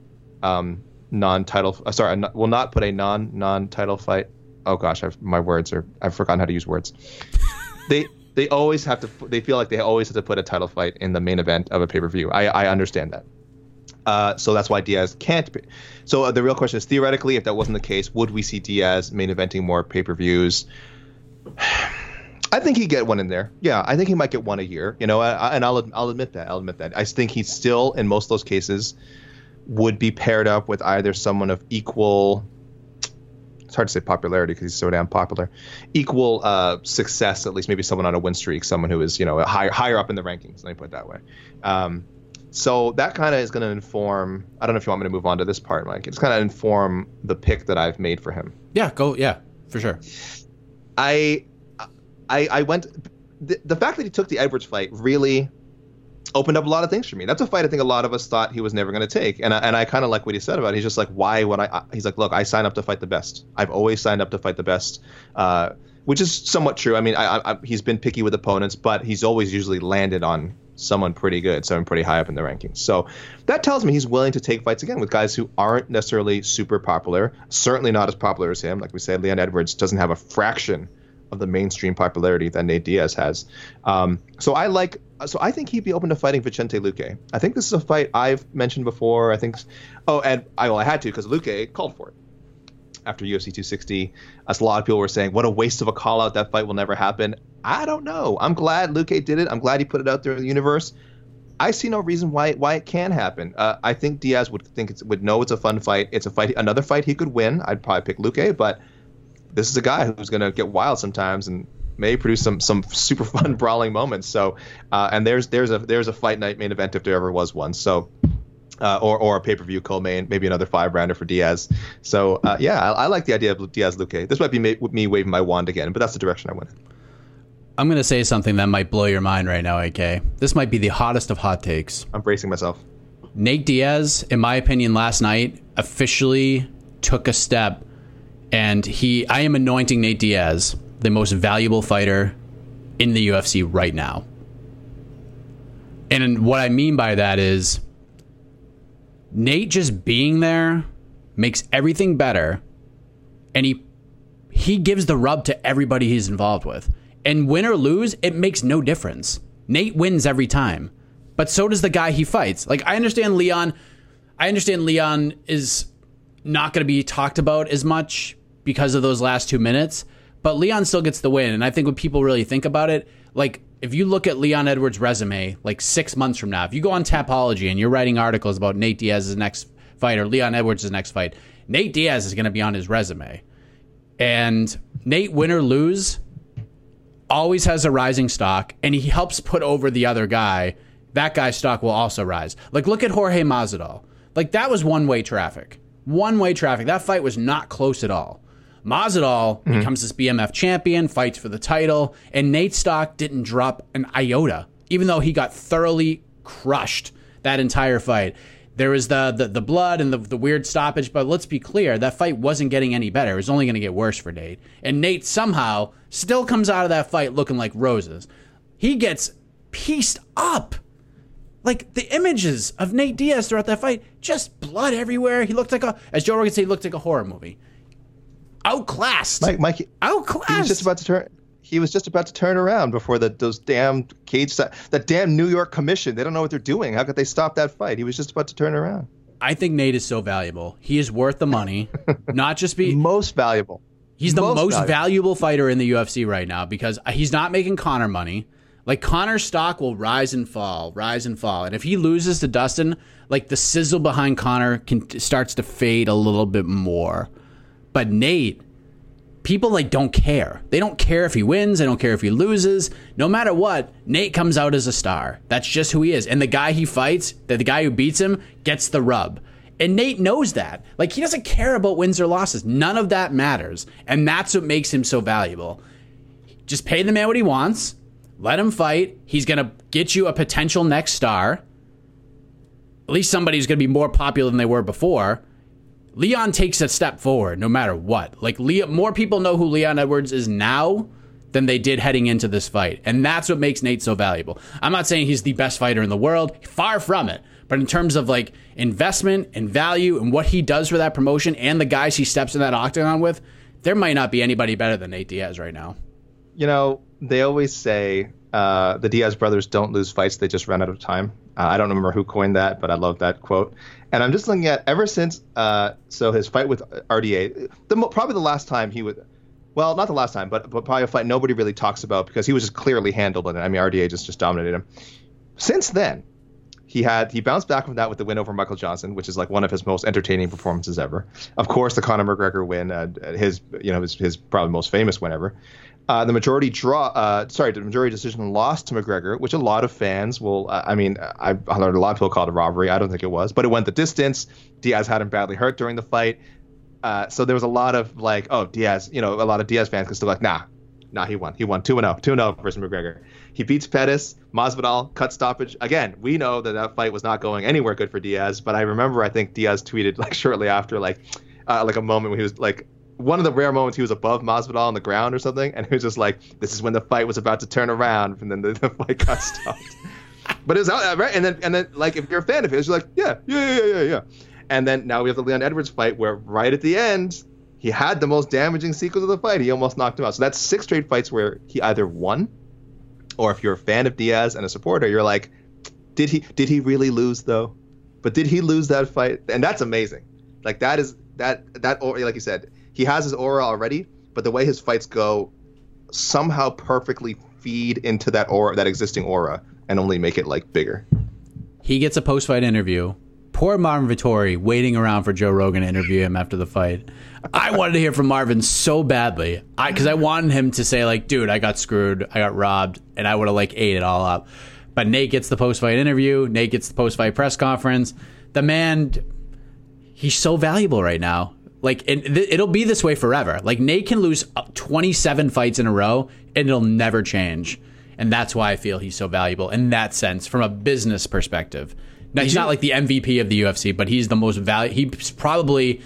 [SPEAKER 2] um, non title uh, sorry will not put a non non title fight. Oh gosh, I've, my words are I've forgotten how to use words. they they always have to they feel like they always have to put a title fight in the main event of a pay per view. I I understand that. Uh, so that's why Diaz can't be. So uh, the real question is theoretically, if that wasn't the case, would we see Diaz main eventing more pay per views? I think he'd get one in there. Yeah, I think he might get one a year. You know, I, and I'll I'll admit that. I'll admit that. I think he still, in most of those cases, would be paired up with either someone of equal. It's hard to say popularity because he's so damn popular. Equal uh, success, at least maybe someone on a win streak, someone who is you know higher higher up in the rankings. Let me put it that way. Um, so that kind of is going to inform. I don't know if you want me to move on to this part, Mike. It's kind of inform the pick that I've made for him.
[SPEAKER 1] Yeah, go. Yeah, for sure.
[SPEAKER 2] I I, I went the, the fact that he took the Edwards fight really opened up a lot of things for me. That's a fight I think a lot of us thought he was never going to take, and I, and I kind of like what he said about it. He's just like, why would I? He's like, look, I signed up to fight the best. I've always signed up to fight the best, uh, which is somewhat true. I mean, I, I, he's been picky with opponents, but he's always usually landed on someone pretty good, someone pretty high up in the rankings. So that tells me he's willing to take fights again with guys who aren't necessarily super popular, certainly not as popular as him. Like we said, Leon Edwards doesn't have a fraction of the mainstream popularity that Nate Diaz has. Um, so I like. So I think he'd be open to fighting Vicente Luque. I think this is a fight I've mentioned before. I think. Oh, and I well I had to because Luque called for it after UFC 260. As a lot of people were saying, what a waste of a call out. That fight will never happen. I don't know. I'm glad Luque did it. I'm glad he put it out there in the universe. I see no reason why why it can happen. Uh, I think Diaz would think it's, would know it's a fun fight. It's a fight, another fight he could win. I'd probably pick Luque, but this is a guy who's going to get wild sometimes and may produce some some super fun brawling moments. So, uh, and there's there's a there's a fight night main event if there ever was one. So. Uh, or, or a pay-per-view co-main, maybe another five-rounder for Diaz. So uh, yeah, I, I, like the idea of Diaz Luque. This might be me, me waving my wand again, but that's the direction I went.
[SPEAKER 1] I'm going to say something that might blow your mind right now, AK. This might be the hottest of hot takes.
[SPEAKER 2] I'm bracing myself.
[SPEAKER 1] Nate Diaz, in my opinion, last night officially took a step and he, I am anointing Nate Diaz the most valuable fighter in the UFC right now. And what I mean by that is Nate just being there makes everything better and he he gives the rub to everybody he's involved with. And win or lose, it makes no difference. Nate wins every time. But so does the guy he fights. Like I understand Leon I understand Leon is not going to be talked about as much because of those last two minutes. But Leon still gets the win. And I think when people really think about it, like if you look at Leon Edwards' resume, like six months from now, if you go on Tapology and you're writing articles about Nate Diaz's next fight or Leon Edwards' next fight, Nate Diaz is going to be on his resume. And Nate, win or lose, always has a rising stock, and he helps put over the other guy. That guy's stock will also rise. Like, look at Jorge Masvidal. Like, that was one way traffic. One way traffic. That fight was not close at all. Masvidal mm-hmm. becomes this BMF champion, fights for the title, and Nate Stock didn't drop an iota, even though he got thoroughly crushed that entire fight. There was the the, the blood and the, the weird stoppage, but let's be clear, that fight wasn't getting any better. It was only going to get worse for Nate. And Nate somehow still comes out of that fight looking like roses. He gets pieced up. Like the images of Nate Diaz throughout that fight, just blood everywhere. He looked like a, as Joe Rogan said, he looked like a horror movie outclassed.
[SPEAKER 2] Mike, Mike,
[SPEAKER 1] outclassed.
[SPEAKER 2] He was just about to turn. He was just about to turn around before the, those damn cage that damn New York Commission. They don't know what they're doing. How could they stop that fight? He was just about to turn around.
[SPEAKER 1] I think Nate is so valuable. He is worth the money. not just be
[SPEAKER 2] most valuable.
[SPEAKER 1] He's the most, most valuable. valuable fighter in the UFC right now because he's not making Conor money. Like Conor's stock will rise and fall, rise and fall, and if he loses to Dustin, like the sizzle behind Conor can starts to fade a little bit more. But Nate, people like don't care. They don't care if he wins, they don't care if he loses. No matter what, Nate comes out as a star. That's just who he is. And the guy he fights, the guy who beats him, gets the rub. And Nate knows that. Like he doesn't care about wins or losses. None of that matters. And that's what makes him so valuable. Just pay the man what he wants. Let him fight. He's going to get you a potential next star. At least somebody who's going to be more popular than they were before. Leon takes a step forward no matter what. Like Leon, more people know who Leon Edwards is now than they did heading into this fight, and that's what makes Nate so valuable. I'm not saying he's the best fighter in the world, far from it. But in terms of like investment and value and what he does for that promotion and the guys he steps in that octagon with, there might not be anybody better than Nate Diaz right now.
[SPEAKER 2] You know, they always say uh, the Diaz brothers don't lose fights; they just run out of time. Uh, I don't remember who coined that, but I love that quote. And I'm just looking at ever since uh, so his fight with RDA, the probably the last time he would, well, not the last time, but but probably a fight nobody really talks about because he was just clearly handled it. I mean, RDA just just dominated him. Since then, he had he bounced back from that with the win over Michael Johnson, which is like one of his most entertaining performances ever. Of course, the Conor McGregor win, uh, his you know his, his probably most famous win ever. Uh, the majority draw, uh, sorry, the majority decision lost to McGregor, which a lot of fans will. Uh, I mean, I've heard a lot of people call it a robbery. I don't think it was, but it went the distance. Diaz had him badly hurt during the fight, uh, so there was a lot of like, oh, Diaz, you know, a lot of Diaz fans can still like, nah, Nah, he won. He won 2 0. 2 0 versus McGregor. He beats Pettis, Masvidal, cut stoppage. Again, we know that that fight was not going anywhere good for Diaz, but I remember I think Diaz tweeted like shortly after, like, uh, like a moment when he was like, one of the rare moments he was above Masvidal on the ground or something, and he was just like, "This is when the fight was about to turn around," and then the, the fight got stopped. but it's out uh, right, and then and then like if you're a fan of his, you're like, "Yeah, yeah, yeah, yeah, yeah." And then now we have the Leon Edwards fight where right at the end he had the most damaging sequence of the fight. He almost knocked him out. So that's six straight fights where he either won, or if you're a fan of Diaz and a supporter, you're like, "Did he did he really lose though?" But did he lose that fight? And that's amazing. Like that is that that or like you said he has his aura already, but the way his fights go somehow perfectly feed into that aura, that existing aura, and only make it like bigger.
[SPEAKER 1] He gets a post fight interview. Poor Marvin Vettori waiting around for Joe Rogan to interview him after the fight. I wanted to hear from Marvin so badly, I because I wanted him to say like, "Dude, I got screwed, I got robbed," and I would have like ate it all up. But Nate gets the post fight interview. Nate gets the post fight press conference. The man, he's so valuable right now. Like it, it'll be this way forever. Like Nate can lose 27 fights in a row and it'll never change. And that's why I feel he's so valuable in that sense from a business perspective. Now he's not like the MVP of the UFC, but he's the most value. He's probably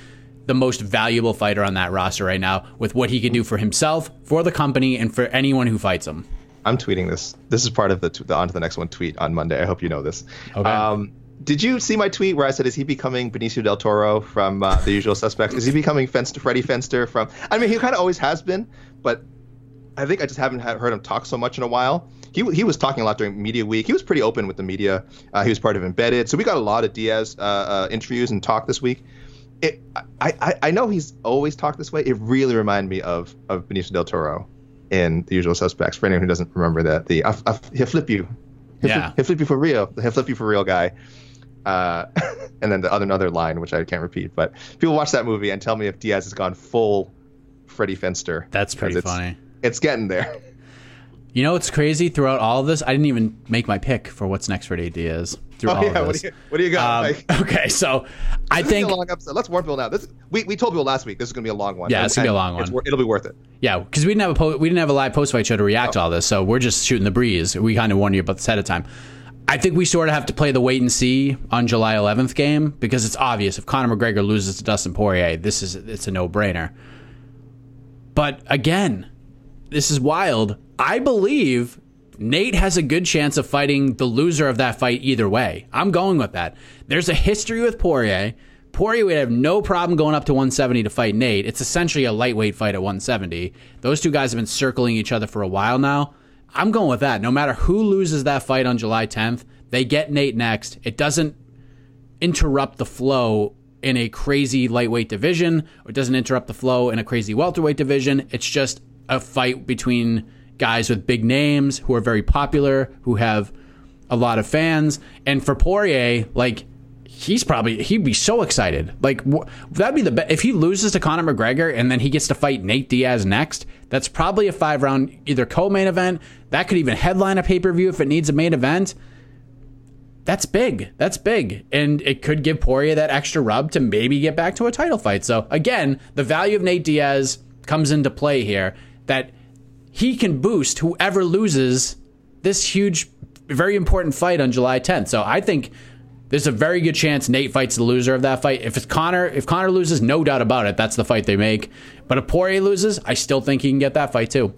[SPEAKER 1] the most valuable fighter on that roster right now with what he can do for himself, for the company, and for anyone who fights him.
[SPEAKER 2] I'm tweeting this. This is part of the, the on to the next one tweet on Monday. I hope you know this. Okay. Um, did you see my tweet where I said, "Is he becoming Benicio del Toro from uh, The Usual Suspects? Is he becoming Fenster, Freddie Fenster from?" I mean, he kind of always has been, but I think I just haven't heard him talk so much in a while. He he was talking a lot during media week. He was pretty open with the media. Uh, he was part of Embedded, so we got a lot of Diaz uh, uh, interviews and talk this week. It, I, I I know he's always talked this way. It really reminded me of of Benicio del Toro in The Usual Suspects. For anyone who doesn't remember that, the I, I, he'll flip you. He'll
[SPEAKER 1] yeah.
[SPEAKER 2] Flip, he'll flip you for real. He'll flip you for real guy. Uh, and then the other another line, which I can't repeat. But people watch that movie and tell me if Diaz has gone full Freddie Fenster.
[SPEAKER 1] That's pretty
[SPEAKER 2] it's,
[SPEAKER 1] funny.
[SPEAKER 2] It's getting there.
[SPEAKER 1] You know what's crazy? Throughout all of this, I didn't even make my pick for what's next for Diaz. Through
[SPEAKER 2] oh,
[SPEAKER 1] all
[SPEAKER 2] yeah.
[SPEAKER 1] of
[SPEAKER 2] What
[SPEAKER 1] this.
[SPEAKER 2] do you, what do you got?
[SPEAKER 1] Um,
[SPEAKER 2] Like,
[SPEAKER 1] okay, so I think
[SPEAKER 2] a long episode. Let's warn people now. This we, we told people last week this is gonna be a long one.
[SPEAKER 1] Yeah, it's gonna be a long one.
[SPEAKER 2] it'll be worth it.
[SPEAKER 1] Yeah, because we didn't have a po- we didn't have a live post fight show to react to all this, so we're just shooting the breeze. We kind of warned you about this ahead of time. I think we sort of have to play the wait and see on July 11th game because it's obvious if Conor McGregor loses to Dustin Poirier, this is it's a no brainer. But again, this is wild. I believe Nate has a good chance of fighting the loser of that fight either way. I'm going with that. There's a history with Poirier. Poirier would have no problem going up to 170 to fight Nate. It's essentially a lightweight fight at 170. Those two guys have been circling each other for a while now. I'm going with that. No matter who loses that fight on July 10th, they get Nate next. It doesn't interrupt the flow in a crazy lightweight division, or it doesn't interrupt the flow in a crazy welterweight division. It's just a fight between guys with big names who are very popular, who have a lot of fans. And for Poirier, like he's probably he'd be so excited. Like wh- that'd be the best if he loses to Conor McGregor and then he gets to fight Nate Diaz next. That's probably a five round either co-main event. That could even headline a pay per view if it needs a main event. That's big. That's big. And it could give Poirier that extra rub to maybe get back to a title fight. So again, the value of Nate Diaz comes into play here that he can boost whoever loses this huge, very important fight on July 10th. So I think there's a very good chance Nate fights the loser of that fight. If it's Conor, if Conor loses, no doubt about it, that's the fight they make. But if Poirier loses, I still think he can get that fight too.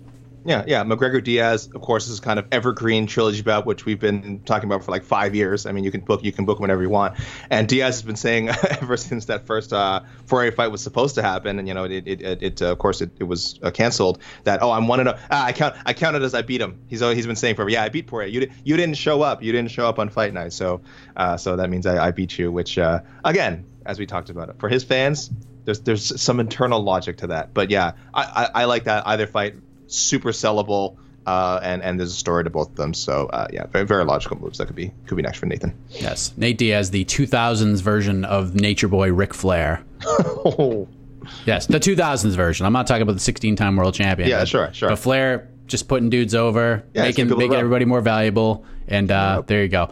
[SPEAKER 2] Yeah, yeah. McGregor Diaz, of course, is kind of evergreen trilogy bout, which we've been talking about for like five years. I mean, you can book, you can book whenever you want. And Diaz has been saying ever since that first uh, Poirier fight was supposed to happen, and you know, it, it, it, it uh, of course, it, it was uh, canceled. That oh, I'm one and ah, I count, I counted as I beat him. He's he's been saying forever, yeah, I beat Poirier. You, you didn't show up. You didn't show up on fight night, so uh, so that means I, I beat you. Which uh, again, as we talked about it, for his fans, there's there's some internal logic to that. But yeah, I, I, I like that either fight super sellable. Uh, and and there's a story to both of them, so uh, yeah, very very logical moves that could be could be next for Nathan.
[SPEAKER 1] Yes, Nate Diaz, the 2000s version of Nature Boy Ric Flair.
[SPEAKER 2] oh,
[SPEAKER 1] Yes, the 2000s version. I'm not talking about the 16 time world champion.
[SPEAKER 2] Yeah, sure, sure.
[SPEAKER 1] But Flair just putting dudes over,
[SPEAKER 2] Yeah,
[SPEAKER 1] making making everybody more valuable, and uh, there you go.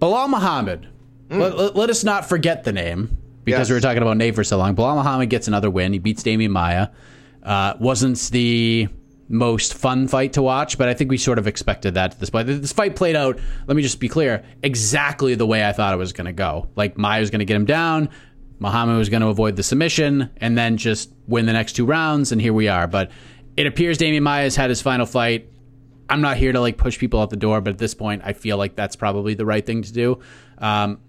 [SPEAKER 1] Belal Muhammad. Let, let- let us not forget the name because
[SPEAKER 2] Mm. Yes.
[SPEAKER 1] we were talking about Nate for so long. Belal Muhammad gets another win. He beats Demian Maia. Uh, wasn't the most fun fight to watch, but I think we sort of expected that at this point. This fight played out, let me just be clear, exactly the way I thought it was going to go. Like Maia was going to get him down, Muhammad was going to avoid the submission, and then just win the next two rounds, and here we are. But it appears Demian Maia has had his final fight. I'm not here to like push people out the door, but at this point, I feel like that's probably the right thing to do. Um,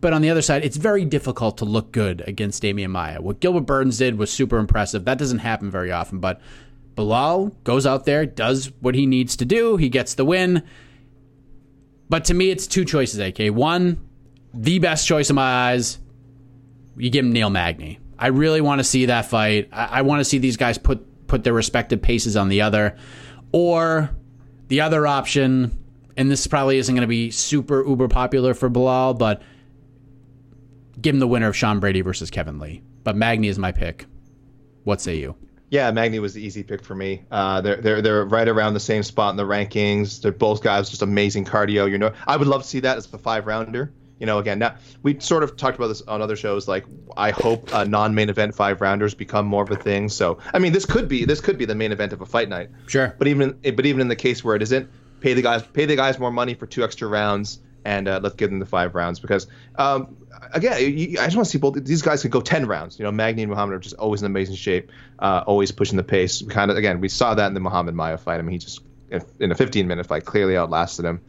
[SPEAKER 1] but on the other side, it's very difficult to look good against Demian Maia. What Gilbert Burns did was super impressive. That doesn't happen very often, but Belal goes out there, does what he needs to do, he gets the win. But to me, it's two choices, AK. One, the best choice in my eyes, you give him Neil Magny. I really want to see that fight. I, I want to see these guys put put their respective paces on the other. Or the other option, and this probably isn't going to be super uber popular for Belal, but give him the winner of Sean Brady versus Kevin Lee. But Magny is my pick. What say you?
[SPEAKER 2] Yeah, Magny was the easy pick for me. Uh, they're they're they're right around the same spot in the rankings. They're both guys just amazing cardio. You know, I would love to see that as a five rounder. You know, again, now we sort of talked about this on other shows. Like, I hope uh, non-main event five rounders become more of a thing. So, I mean, this could be this could be the main event of a fight night.
[SPEAKER 1] Sure.
[SPEAKER 2] But even but even in the case where it isn't, pay the guys pay the guys more money for two extra rounds and uh, let's give them the five rounds because um, again, I just want to see both these guys could go ten rounds. You know, Magny and Muhammad are just always in amazing shape, uh, always pushing the pace. Kind of again, we saw that in the Muhammad Maia fight. I mean, he just in a 15 minute fight clearly outlasted him.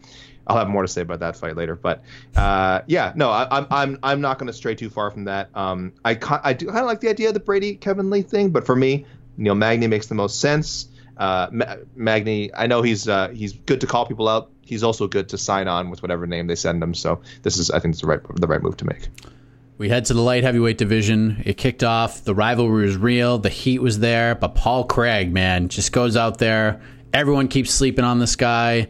[SPEAKER 2] I'll have more to say about that fight later, but uh, yeah, no, I, am I'm I'm not going to stray too far from that. Um, I I do kind of like the idea of the Brady Kevin Lee thing, but for me, Neil Magny makes the most sense. Uh, Magny, I know he's uh, he's good to call people out he's also good to sign on with whatever name they send him. So this is, I think, it's the right the right move to make.
[SPEAKER 1] We head to the light heavyweight division. It kicked off. The rivalry was real. The heat was there. But Paul Craig, man, just goes out there. Everyone keeps sleeping on this guy.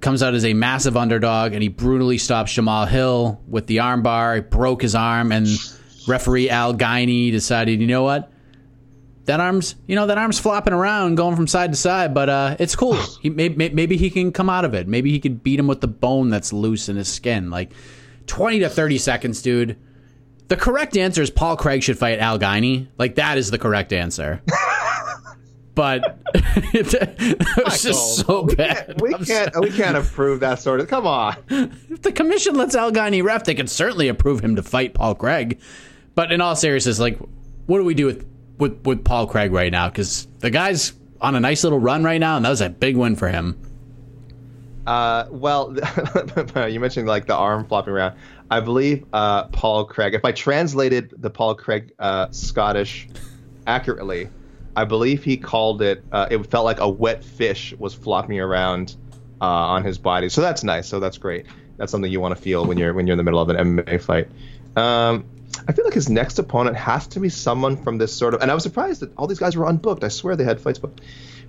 [SPEAKER 1] Comes out as a massive underdog, and he brutally stops Jamahal Hill with the armbar. He broke his arm, and referee Al Guinee decided, you know what? That arm's you know that arm's flopping around going from side to side but uh, it's cool. He maybe, maybe he can come out of it. Maybe he could beat him with the bone that's loose in his skin. Like 20 to 30 seconds dude. The correct answer is paul craig should fight al Guinee. like that is the correct answer. But it was just so
[SPEAKER 2] we
[SPEAKER 1] bad.
[SPEAKER 2] can't, we can't, we can't approve that sort of come on.
[SPEAKER 1] If the commission lets al Guinee ref they can certainly approve him to fight paul craig. But in all seriousness like what do we do with with with Paul Craig right now because the guy's on a nice little run right now, and that was a big win for him.
[SPEAKER 2] Uh, well, you mentioned like the arm flopping around. I believe uh, Paul Craig. If I translated the Paul Craig uh, Scottish accurately, I believe he called it. Uh, it felt like a wet fish was flopping around uh, on his body. So that's nice. So that's great. That's something you want to feel when you're when you're in the middle of an MMA fight. Um, I feel like his next opponent has to be someone from this sort of. And I was surprised that all these guys were unbooked. I swear they had fights booked.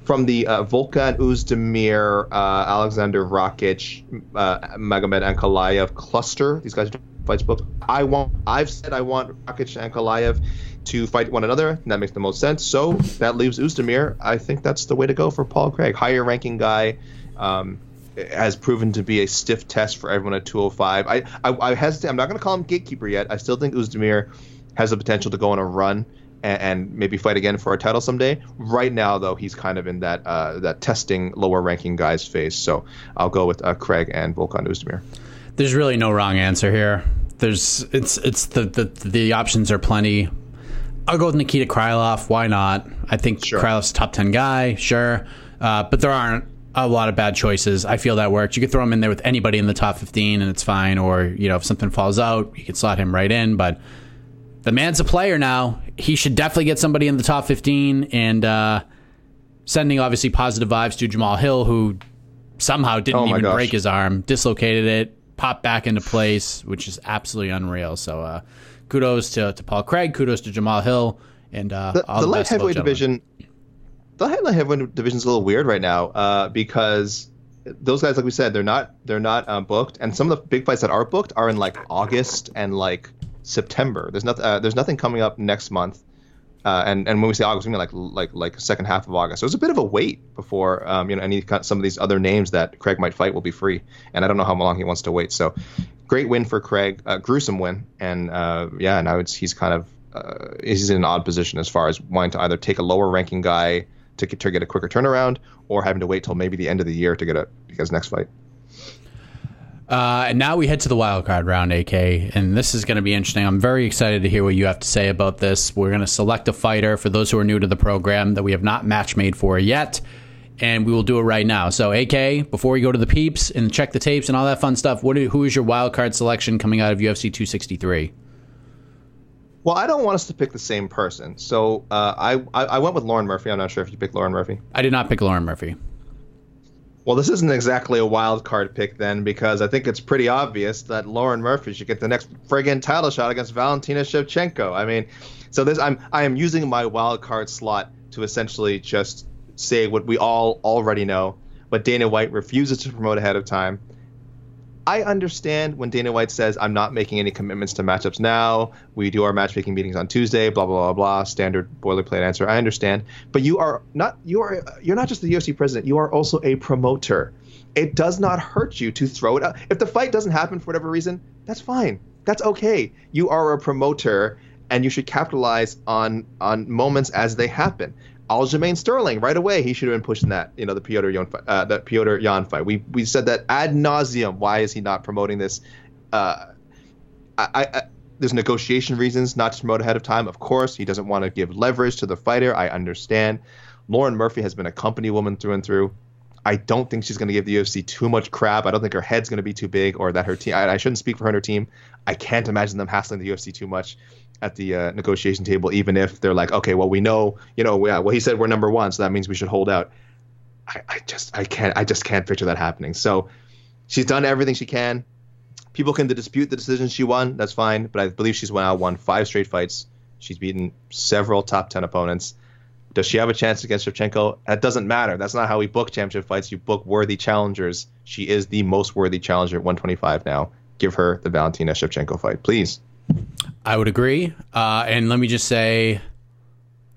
[SPEAKER 2] From the uh, Volkan Oezdemir, uh, Aleksandar Rakic, uh, Magomed Ankalaev cluster. These guys fights booked. I want. I've said I want Rakic and Ankalaev to fight one another. that makes the most sense. So that leaves Oezdemir. I think that's the way to go for Paul Craig, higher ranking guy. Um, has proven to be a stiff test for everyone at 205. I I, I hesitate. I'm not going to call him gatekeeper yet. I still think Oezdemir has the potential to go on a run and, and, maybe fight again for a title someday. Right now, though, he's kind of in that uh, that testing lower ranking guys phase. So I'll go with uh, Craig and Volkan Oezdemir.
[SPEAKER 1] There's really no wrong answer here. There's it's it's the the, the options are plenty. I'll go with Nikita Krylov. Why not? I think sure. Krylov's top ten guy, sure, uh, but there aren't a lot of bad choices. I feel that works. You could throw him in there with anybody in the top 15 and it's fine. Or, you know, if something falls out, you could slot him right in. But the man's a player now. He should definitely get somebody in the top 15 and uh, sending obviously positive vibes to Jamahal Hill, who somehow didn't oh even gosh. break his arm, dislocated it, popped back into place, which is absolutely unreal. So uh, kudos to, to Paul Craig, kudos to Jamal Hill. And uh,
[SPEAKER 2] the,
[SPEAKER 1] the,
[SPEAKER 2] the light heavyweight division the headline division is a little weird right now uh, because those guys, like we said, they're not they're not um, booked, and some of the big fights that are booked are in like August and like September. There's nothing uh, there's nothing coming up next month, uh, and and when we say August, we mean like like like second half of August. So it's a bit of a wait before um, you know any some of these other names that Craig might fight will be free, and I don't know how long he wants to wait. So great win for Craig, uh, gruesome win, and uh, yeah, now it's he's kind of uh, he's in an odd position as far as wanting to either take a lower ranking guy to get, to get a quicker turnaround, or having to wait till maybe the end of the year to get a because next fight.
[SPEAKER 1] Uh, and now we head to the wild card round, AK, and this is going to be interesting. I'm very excited to hear what you have to say about this. We're going to select a fighter for those who are new to the program that we have not match made for yet, and we will do it right now. So, AK, before we go to the peeps and check the tapes and all that fun stuff, what who is your wild card selection coming out of UFC 263?
[SPEAKER 2] Well, I don't want us to pick the same person, so uh, I, I I went with Lauren Murphy. I'm not sure if you picked Lauren Murphy.
[SPEAKER 1] I did not pick Lauren Murphy.
[SPEAKER 2] Well, this isn't exactly a wild card pick then, because I think it's pretty obvious that Lauren Murphy should get the next friggin' title shot against Valentina Shevchenko. I mean, so this I'm I am using my wild card slot to essentially just say what we all already know, but Dana White refuses to promote ahead of time. I understand when Dana White says I'm not making any commitments to matchups now. We do our matchmaking meetings on Tuesday. Blah blah blah blah. Standard boilerplate answer. I understand, but you are not you are you're not just the UFC president. You are also a promoter. It does not hurt you to throw it out. If the fight doesn't happen for whatever reason, that's fine. That's okay. You are a promoter, and you should capitalize on on moments as they happen. Aljamain Sterling right away. He should have been pushing that. You know, the Petr Yan fight. Uh, the Petr Yan fight. We we said that ad nauseum. Why is he not promoting this? Uh, I, I, there's negotiation reasons not to promote ahead of time. Of course, he doesn't want to give leverage to the fighter. I understand. Lauren Murphy has been a company woman through and through. I don't think she's going to give the UFC too much crap. I don't think her head's going to be too big or that her team. I, I shouldn't speak for her and her team. I can't imagine them hassling the UFC too much at the uh, negotiation table, even if they're like, okay, well, we know, you know, yeah, well, he said we're number one, so that means we should hold out. I, I just, I can't, I just can't picture that happening. So she's done everything she can. People can dispute the decision she won. That's fine, but I believe she's now won five straight fights. She's beaten several top ten opponents. Does she have a chance against Shevchenko? That doesn't matter. That's not how we book championship fights. You book worthy challengers. She is the most worthy challenger at 125 now. Give her the Valentina Shevchenko fight, please.
[SPEAKER 1] I would agree. Uh, and let me just say,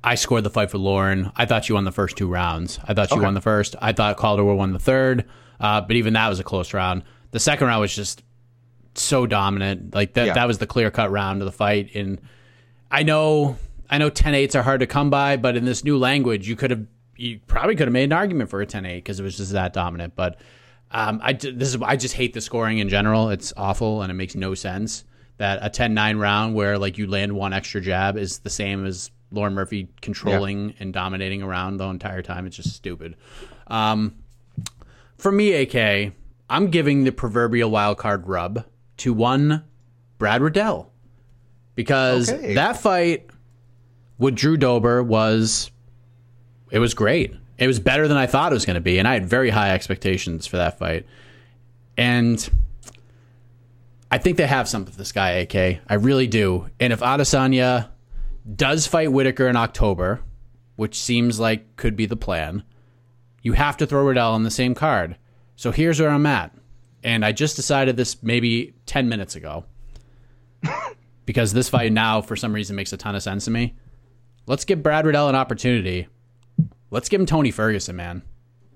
[SPEAKER 1] I scored the fight for Lauren. I thought she won the first two rounds. I thought she
[SPEAKER 2] Okay.
[SPEAKER 1] won the first. I thought Calder won the third. Uh, but even that was a close round. The second round was just so dominant. Like that,
[SPEAKER 2] Yeah.
[SPEAKER 1] that was the clear cut round of the fight. And I know, I know 10 8s are hard to come by, but in this new language, you could have, you probably could have made an argument for a 10 8 because it was just that dominant. But um, I, this is, I just hate the scoring in general. It's awful and it makes no sense that a 10 9 round where like you land one extra jab is the same as Lauren Murphy controlling and dominating around the entire time. It's just stupid. Um, for me, AK, I'm giving the proverbial wild card rub to one Brad Riddell because
[SPEAKER 2] Okay.
[SPEAKER 1] that fight with Drew Dober was it was great. It was better than I thought it was going to be, and I had very high expectations for that fight. And I think they have something with this guy, AK. I really do. And if Adesanya does fight Whittaker in October, which seems like could be the plan, you have to throw Riddell on the same card. So here's where I'm at. And I just decided this maybe 10 minutes ago. because this fight now, for some reason, makes a ton of sense to me. Let's give Brad Riddell an opportunity. Let's give him Tony Ferguson, man.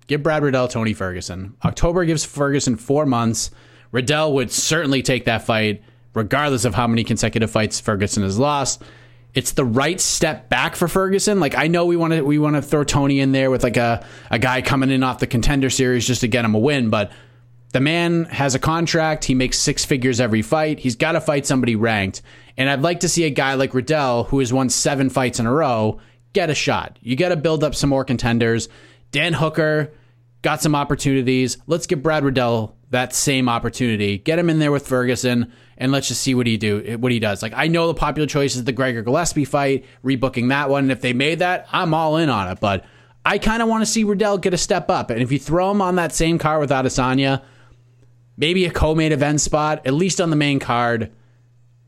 [SPEAKER 1] Give Brad Riddell Tony Ferguson. October gives Ferguson four months. Riddell would certainly take that fight, regardless of how many consecutive fights Ferguson has lost. It's the right step back for Ferguson. Like I know we want to we want to throw Tony in there with like a, a guy coming in off the contender series just to get him a win, but the man has a contract. He makes six figures every fight. He's got to fight somebody ranked. And I'd like to see a guy like Riddell, who has won seven fights in a row, get a shot. You got to build up some more contenders. Dan Hooker got some opportunities. Let's give Brad Riddell that same opportunity. Get him in there with Ferguson, and let's just see what he do. What he does. Like I know the popular choice is the Gregor Gillespie fight, rebooking that one. And if they made that, I'm all in on it. But I kind of want to see Riddell get a step up. And if you throw him on that same card with Adesanya, maybe a co-main event spot, at least on the main card.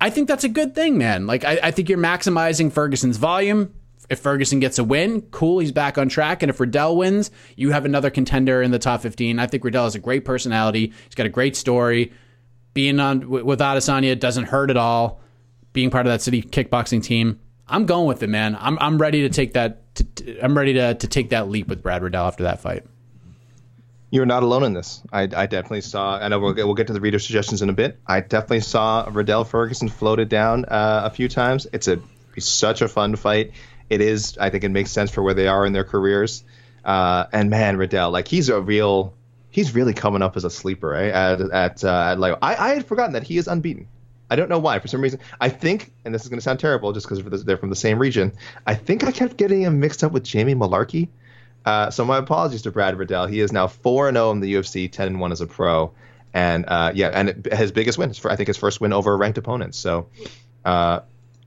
[SPEAKER 1] I think that's a good thing, man. Like I, I think you're maximizing Ferguson's volume. If Ferguson gets a win, cool, he's back on track. And if Riddell wins, you have another contender in the top 15. I think Riddell has a great personality. He's got a great story. Being on with Adesanya doesn't hurt at all. Being part of that city kickboxing team, I'm going with it, man. I'm I'm ready to take that. To, to- I'm ready to to take that leap with Brad Riddell after that fight.
[SPEAKER 2] You're not alone in this. I, I definitely saw. I know we'll get, we'll get to the reader suggestions in a bit. I definitely saw Riddell Ferguson floated down uh, a few times. It's a it's such a fun fight. It is, I think, it makes sense for where they are in their careers. Uh, and man, Riddell, like he's a real, he's really coming up as a sleeper, right? At at, uh, at I, I had forgotten that he is unbeaten. I don't know why. For some reason, I think, and this is going to sound terrible, just because they're from the same region. I think I kept getting him mixed up with Jamie Mullarkey. Uh, so my apologies to Brad Riddell. He is now four and zero in the UFC, ten and one as a pro, and uh, yeah, and his biggest win, for, I think his first win over a ranked opponent. So uh,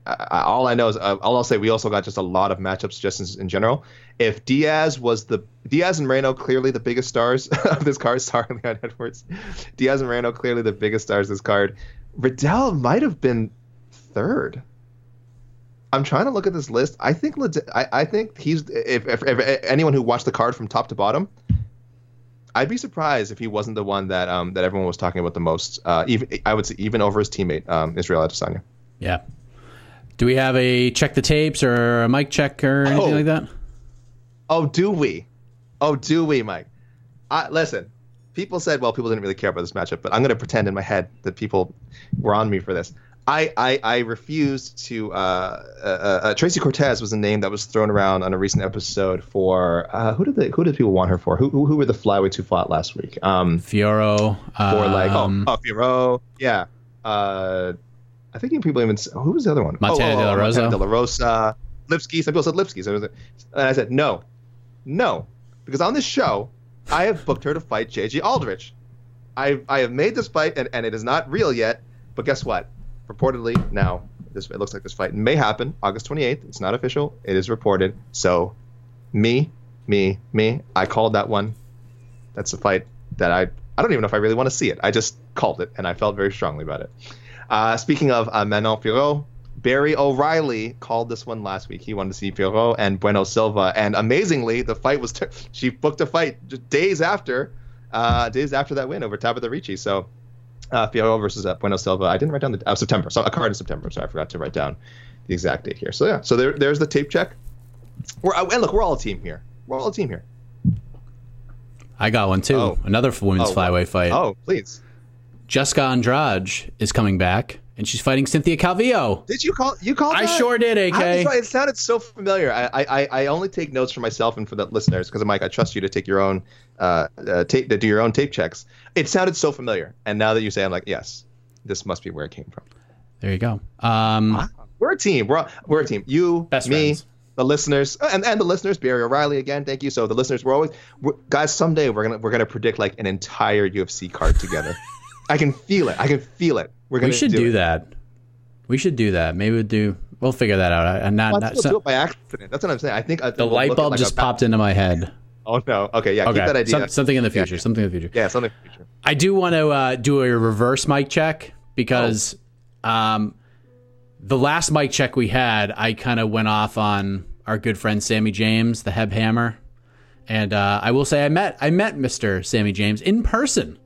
[SPEAKER 2] I, all I know is uh, all I'll say. We also got just a lot of matchup suggestions in general. If Diaz was the Diaz and Moreno clearly the biggest stars of this card. Sorry, Leon Edwards. Diaz and Moreno clearly the biggest stars of this card. Riddell might have been third. I'm trying to look at this list. I think I, I think he's if, if, if, anyone who watched the card from top to bottom, I'd be surprised if he wasn't the one that um that everyone was talking about the most. Uh, even I would say even over his teammate um, Israel Adesanya.
[SPEAKER 1] Yeah. Do we have a check the tapes or a mic check or anything oh. like that?
[SPEAKER 2] Oh, do we? Oh, do we, Mike? I, listen, people said, well, people didn't really care about this matchup, but I'm going to pretend in my head that people were on me for this. I, I, I refused to. Uh, uh, uh, Tracy Cortez was a name that was thrown around on a recent episode for uh, who did they, who did people want her for? Who, who, who were the flyweights who fought last week? Um,
[SPEAKER 1] Fiorot.
[SPEAKER 2] For like oh, um, oh, oh Fiorot, yeah. I think people even who was the other one?
[SPEAKER 1] Mateo
[SPEAKER 2] oh, oh, oh
[SPEAKER 1] De La Rosa.
[SPEAKER 2] De La Rosa. Lipski. Some people said Lipski. So and I said no, no, because on this show I have booked her to fight JJ Aldrich. I I have made this fight and, and it is not real yet. But guess what? reportedly now this it looks like this fight may happen August 28th. It's not official. It is reported. So me, me, me, I called that one. That's a fight that I I don't even know if I really want to see it. I just called it and I felt very strongly about it. Uh, speaking of uh, Manon Fiorot, Barry O'Reilly called this one last week. He wanted to see Fiorot and Bueno Silva, and amazingly, the fight was t- she booked a fight just days after, uh, days after that win over Tabatha Ricci. So uh, versus uh, Bueno Silva. I didn't write down the uh, September, so a card in September. So I forgot to write down the exact date here. So yeah, so there, there's the tape check. We're uh, and look, we're all a team here. We're all a team here.
[SPEAKER 1] I got one too. Oh. Another women's oh, flyweight fight.
[SPEAKER 2] Oh, please.
[SPEAKER 1] Jessica Andrade is coming back, and she's fighting Cynthia Calvillo.
[SPEAKER 2] Did you call? You called?
[SPEAKER 1] I sure did, AK.
[SPEAKER 2] it sounded so familiar. I, I I only take notes for myself and for the listeners because Mike, I trust you to take your own uh, uh, tape to do your own tape checks. It sounded so familiar, and now that you say, I'm like, yes, this must be where it came from.
[SPEAKER 1] There you go. Um,
[SPEAKER 2] wow. We're a team. We're we're a team. You, Best me, friends. the listeners, uh, and, and the listeners. Barry O'Reilly again. Thank you. So the listeners, we're always we're, guys. Someday we're gonna we're gonna predict like an entire UFC card together. I can feel it. I can feel it. We're gonna.
[SPEAKER 1] We should do,
[SPEAKER 2] do
[SPEAKER 1] that. We should do that. Maybe we'll do. We'll figure that out. And not, well,
[SPEAKER 2] not so, do it by accident. That's what I'm saying. I think
[SPEAKER 1] the light bulb like just popped into my head.
[SPEAKER 2] Oh no. Okay, yeah. Okay. Keep that idea.
[SPEAKER 1] Some, something in the future. Yeah. Something in the future.
[SPEAKER 2] Yeah, something in the future.
[SPEAKER 1] I do want to uh, do a reverse mic check because oh. um, the last mic check we had, I kind of went off on our good friend Sammy James, the Heb Hammer, and uh, I will say I met I met Mister Sammy James in person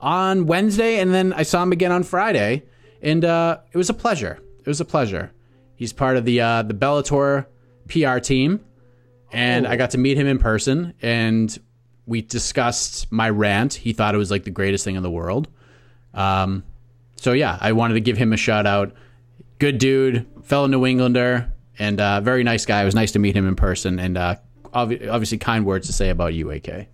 [SPEAKER 1] on Wednesday, and then I saw him again on Friday, and uh, it was a pleasure. It was a pleasure. He's part of the uh, the Bellator PR team and oh. I got to meet him in person, and we discussed my rant. He thought it was like the greatest thing in the world. Um, so yeah, I wanted to give him a shout out. Good dude, fellow New Englander, and uh, very nice guy. It was nice to meet him in person, and uh, obviously kind words to say about you, AK.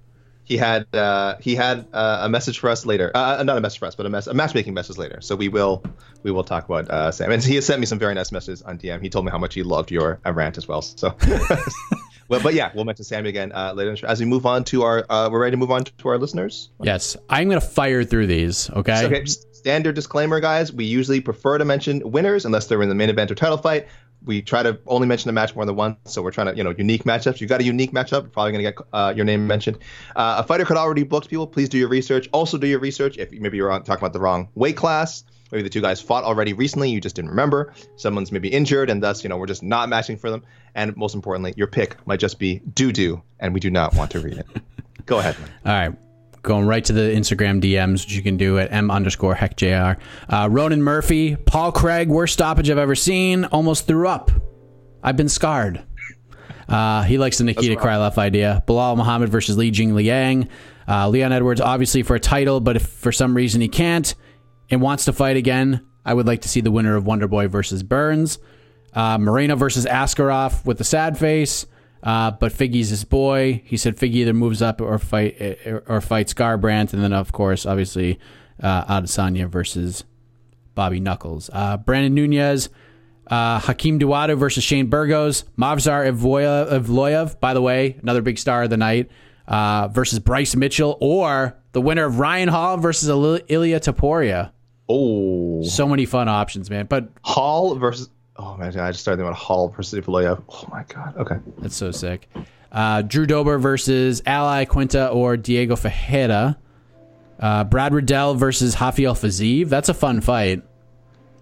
[SPEAKER 2] He had uh, he had uh, a message for us later. Uh, not a message for us, but a, mess- a matchmaking message later. So we will we will talk about uh, Sam. And he has sent me some very nice messages on DM. He told me how much he loved your rant as well. So well, but yeah, we'll mention Sam again uh, later as we move on to our. Uh, we're ready to move on to our listeners.
[SPEAKER 1] Yes, I'm gonna fire through these. Okay. So, okay.
[SPEAKER 2] Standard disclaimer, guys. We usually prefer to mention winners unless they're in the main event or title fight. We try to only mention a match more than once, so we're trying to, you know, unique matchups. You got a unique matchup, you're probably gonna get uh, your name mentioned. Uh, a fighter could already booked people. Please do your research. Also, do your research if maybe you're talking about the wrong weight class. Maybe the two guys fought already recently, you just didn't remember. Someone's maybe injured, and thus, you know, we're just not matching for them. And most importantly, your pick might just be doo doo, and we do not want to read it. Go ahead. Man.
[SPEAKER 1] All right. Going right to the Instagram DMs, which you can do at M underscore heck JR. Uh, Ronan Murphy, Paul Craig, worst stoppage I've ever seen. Almost threw up. I've been scarred. Uh, he likes the Nikita Krylov idea. Belal Muhammad versus Li Jing Liang. Uh, Leon Edwards, obviously for a title, but if for some reason he can't, and wants to fight again, I would like to see the winner of Wonderboy versus Burns. Uh, Moreno versus Askarov with the sad face. Uh, but Figgy's his boy. He said Figgy either moves up or fight or fights Garbrandt, and then of course, obviously, uh, Adesanya versus Bobby Knuckles. Uh, Brandon Nunez, uh, Hakeem Dawodu versus Shane Burgos. Movsar Evloev, by the way, another big star of the night, uh, versus Bryce Mitchell, or the winner of Ryan Hall versus Ilya Topuria.
[SPEAKER 2] Oh,
[SPEAKER 1] so many fun options, man. But
[SPEAKER 2] Hall versus oh man, I just started thinking about Hall versus Evloev. Oh my god. Okay,
[SPEAKER 1] that's so sick. Uh, Drew Dober versus Al Iaquinta or Diego Ferreira. Uh, Brad Riddell versus Rafael Fiziev. That's a fun fight.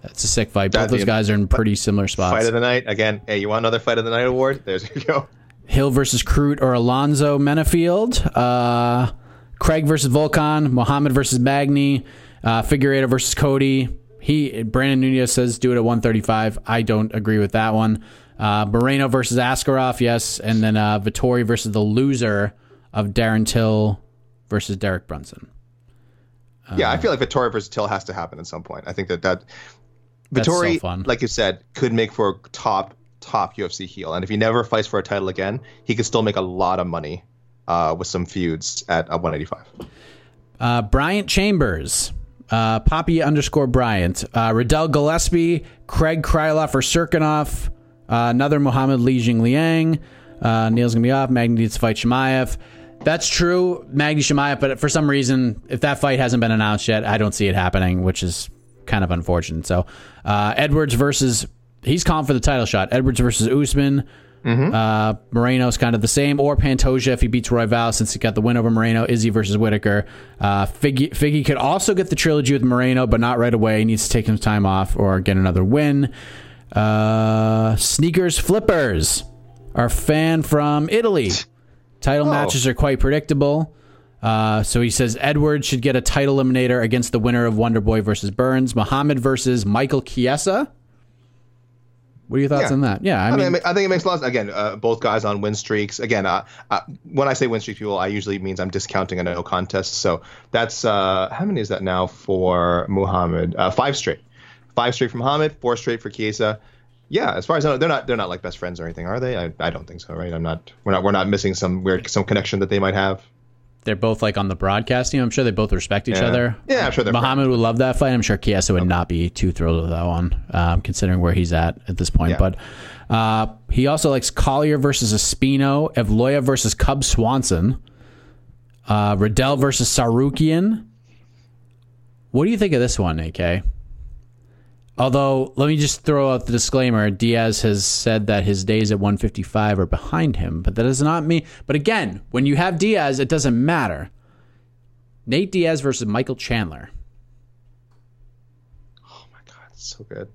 [SPEAKER 1] That's a sick fight. Both those guys are in pretty similar spots.
[SPEAKER 2] Fight of the night again. Hey, you want another fight of the night award? There's you go.
[SPEAKER 1] Hill versus Crute or Alonzo Menifield. Uh, Craig versus Volkan. Muhammad versus Magny. Uh, Figueiredo versus Cody. He Brandon Nunez says do it at 135. I don't agree with that one. Uh, Moreno versus Askarov, yes, and then uh, Vettori versus the loser of Darren Till versus Derek Brunson.
[SPEAKER 2] Yeah, I feel like Vettori versus Till has to happen at some point. I think that that Vettori, so like you said, could make for a top top UFC heel, and if he never fights for a title again, he could still make a lot of money uh, with some feuds at uh, 185.
[SPEAKER 1] Uh, Bryant Chambers, uh, Poppy underscore Bryant, uh, Riddell Gillespie, Craig Krylov or Cirkunov, uh, another Muhammad Li Jing Liang. Uh, Neal's gonna be off. Magny needs to fight Chimaev. That's true, Magny Chimaev, but for some reason, if that fight hasn't been announced yet, I don't see it happening, which is kind of unfortunate. So, uh, Edwards versus he's calling for the title shot. Edwards versus Usman. Mm-hmm. Uh, Moreno's kind of the same, or Pantoja if he beats Roy Royval since he got the win over Moreno. Izzy versus Whittaker. Uh, Figgy, Figgy could also get the trilogy with Moreno, but not right away. He needs to take some time off or get another win. Uh, sneakers flippers. Our fan from Italy. Title oh. matches are quite predictable. Uh, so he says Edwards should get a title eliminator against the winner of Wonder Boy versus Burns. Muhammad versus Michael Chiesa. What are your thoughts yeah. on that? Yeah,
[SPEAKER 2] I, I mean, I think it makes a lot. Of, again, uh, both guys on win streaks. Again, uh, uh, when I say win streak, people, I usually means I'm discounting a no contest. So that's uh, how many is that now for Muhammad? Uh, five straight, five straight for Muhammad, four straight for Chiesa. Yeah, as far as I know, they're not they're not like best friends or anything, are they? I, I don't think so, right? I'm not. We're not we're not missing some weird some connection that they might have
[SPEAKER 1] they're both like on the broadcast team. I'm sure they both respect each
[SPEAKER 2] yeah.
[SPEAKER 1] other.
[SPEAKER 2] Yeah, I'm sure.
[SPEAKER 1] Muhammad would love that fight. I'm sure Chiesa would okay. not be too thrilled with that one, um, considering where he's at at this point. Yeah. But uh, he also likes Collier versus Espino, Evloev versus Cub Swanson, uh, Riddell versus Tsarukyan. What do you think of this one, AK? Although, let me just throw out the disclaimer Diaz has said that his days at 155 are behind him, but that does not mean. But again, when you have Diaz, it doesn't matter. Nate Diaz versus Michael Chandler.
[SPEAKER 2] Oh my God, so good.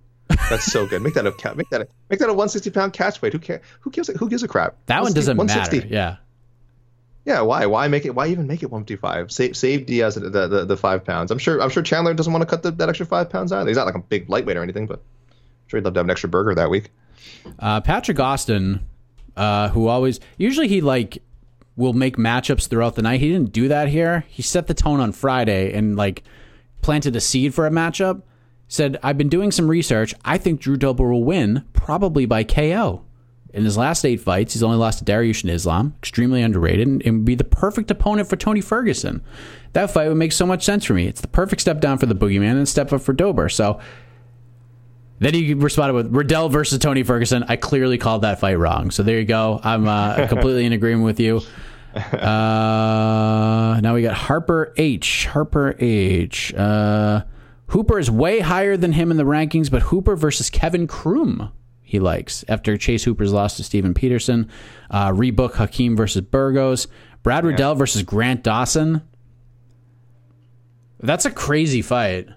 [SPEAKER 2] That's so good. Make that a make that a, make that a 160 pound catch weight. Who cares? Who gives a, who gives a crap?
[SPEAKER 1] That one doesn't matter. Yeah.
[SPEAKER 2] Yeah, why? Why make it? Why even make it 155? Save save Diaz the, the, the five pounds. I'm sure I'm sure Chandler doesn't want to cut the, that extra five pounds either. He's not like a big lightweight or anything, but I'm sure he'd love to have an extra burger that week.
[SPEAKER 1] Uh, Patrick Austin, uh, who always usually he like will make matchups throughout the night. He didn't do that here. He set the tone on Friday and like planted a seed for a matchup. Said, I've been doing some research. I think Drew Dober will win, probably by KO. In his last eight fights, he's only lost to Dariush Islam, extremely underrated, and, would be the perfect opponent for Tony Ferguson. That fight would make so much sense for me. It's the perfect step down for the boogeyman and step up for Dober. So then he responded with Riddell versus Tony Ferguson. I clearly called that fight wrong. So there you go. I'm uh, completely in agreement with you. Uh, now we got Harper H. Harper H. Uh, Hooper is way higher than him in the rankings, but Hooper versus Kevin Croom he likes. After Chase Hooper's loss to Steven Peterson, uh, rebook Hakeem versus Burgos, Brad Riddell versus Grant Dawson. That's a crazy fight.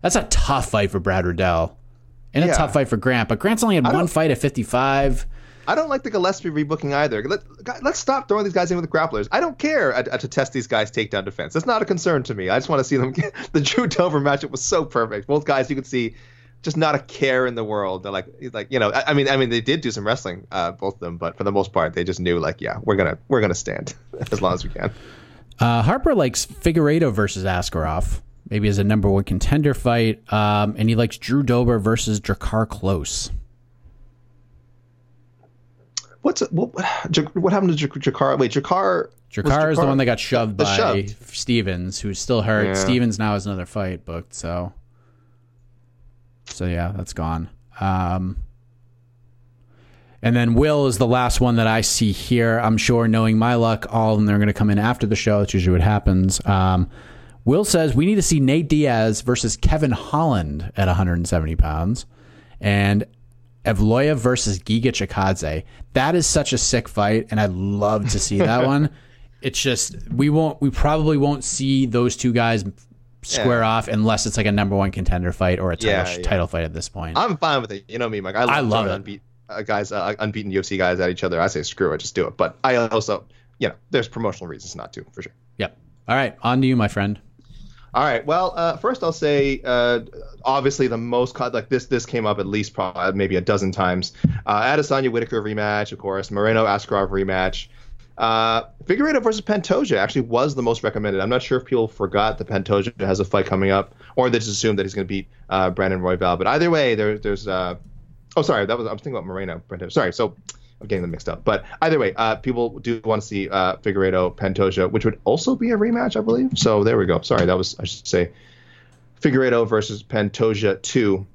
[SPEAKER 1] That's a tough fight for Brad Riddell. And a tough fight for Grant. But Grant's only had one fight at 55.
[SPEAKER 2] I don't like the Gillespie rebooking either. Let, us stop throwing these guys in with grapplers. I don't care to test these guys' takedown defense. That's not a concern to me. I just want to see them. Get, the Drew Dober matchup was so perfect. Both guys, you could see just not a care in the world. They're like, like you know, I, I, mean, I mean, they did do some wrestling, uh, both of them, but for the most part, they just knew like, yeah, we're gonna we're gonna stand as long as we can.
[SPEAKER 1] Uh, Harper likes Figueiredo versus Askarov, maybe as a number one contender fight, um, and he likes Drew Dober versus Drakkar Klose.
[SPEAKER 2] what's what, what happened to Jakar? Wait, Jakar.
[SPEAKER 1] Jakar is the one that got shoved by
[SPEAKER 2] shoved.
[SPEAKER 1] Stephens, who's still hurt.
[SPEAKER 2] Yeah.
[SPEAKER 1] Stephens now has another fight booked, so so yeah, that's gone. Um, and then Will is the last one that I see here. I'm sure, knowing my luck, all of them are going to come in after the show. That's usually what happens. Um, Will says we need to see Nate Diaz versus Kevin Holland at 170 pounds, and Evloev versus Giga Chikadze. That is such a sick fight, and I'd love to see that one. It's just we won't, we probably won't see those two guys square
[SPEAKER 2] Yeah.
[SPEAKER 1] off unless it's like a number one contender fight or a title,
[SPEAKER 2] Yeah, yeah.
[SPEAKER 1] title fight at this point.
[SPEAKER 2] I'm fine with it. You know me, Mike. I love,
[SPEAKER 1] I love it.
[SPEAKER 2] Unbeat, uh, guys, uh, unbeaten UFC guys at each other. I say screw it, just do it. But I also, you know, there's promotional reasons not to, for sure.
[SPEAKER 1] yep. All right, on to you, my friend.
[SPEAKER 2] All right. Well, uh, first I'll say, uh, obviously the most like this this came up at least probably maybe a dozen times. Uh, Adesanya Whittaker rematch, of course. Moreno Askarov rematch. Uh, Figueiredo versus Pantoja actually was the most recommended. I'm not sure if people forgot that Pantoja has a fight coming up, or they just assumed that he's going to beat uh, Brandon Royval. But either way, there, there's. Uh, oh, sorry, that was I was thinking about Moreno. Pantoja. Sorry, so I'm getting them mixed up. But either way, uh, people do want to see uh, Figueiredo Pantoja, which would also be a rematch, I believe. So there we go. Sorry, that was I should say Figueiredo versus Pantoja two.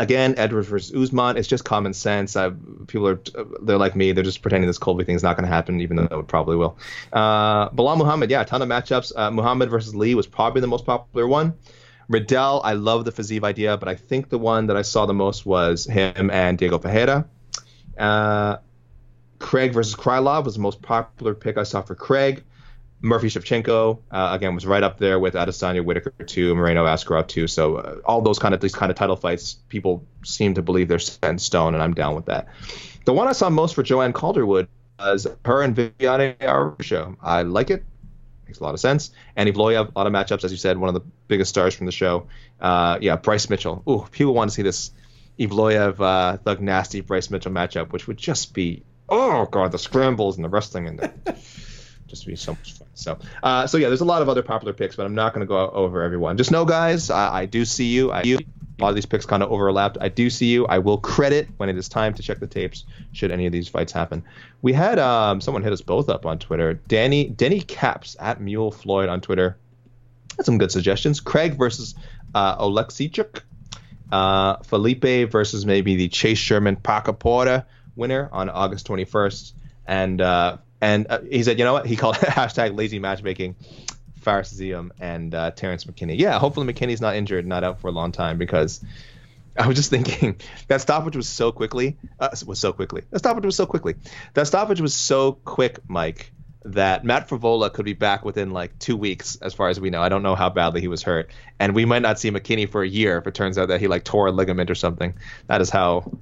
[SPEAKER 2] Again, Edwards versus Usman. It's just common sense. I, people are they're like me. They're just pretending this Colby thing is not going to happen, even though it probably will. Uh, Belal Muhammad, yeah, a ton of matchups. Uh, Muhammad versus Lee was probably the most popular one. Riddell, I love the Fiziev idea, but I think the one that I saw the most was him and Diego Ferreira. Uh, Craig versus Krylov was the most popular pick I saw for Craig. Murphy Shevchenko uh, again was right up there with Adesanya Whittaker too, Moreno Askarov too. So uh, all those kind of these kind of title fights, people seem to believe they're set in stone, and I'm down with that. The one I saw most for Joanne Calderwood was her and Viviane Araújo. I like it. Makes a lot of sense. And Evloev, a lot of matchups, as you said, one of the biggest stars from the show. Uh, yeah, Bryce Mitchell. Ooh, people want to see this Evloev uh, Thug Nasty Bryce Mitchell matchup, which would just be oh god, the scrambles and the wrestling and the just be so much fun. So, uh, so yeah, there's a lot of other popular picks, but I'm not going to go over everyone. Just know, guys, I, I do see you. I, a lot of these picks kind of overlapped. I do see you. I will credit when it is time to check the tapes. Should any of these fights happen, we had um, someone hit us both up on Twitter. Danny Denny Caps at Mule Floyd on Twitter. Had some good suggestions. Craig versus uh, Oleksiejczuk. Uh, Felipe versus maybe the Chase Sherman Porter winner on August 21st. And uh, and uh, he said, you know what? He called it hashtag lazy matchmaking. Fares and uh, Terrence McKinney. Yeah, hopefully McKinney's not injured, not out for a long time because I was just thinking that stoppage was so quickly. Uh, was so quickly. That stoppage was so quickly. That stoppage was so quick, Mike, that Matt Frevola could be back within like two weeks, as far as we know. I don't know how badly he was hurt, and we might not see McKinney for a year if it turns out that he like tore a ligament or something. That is how.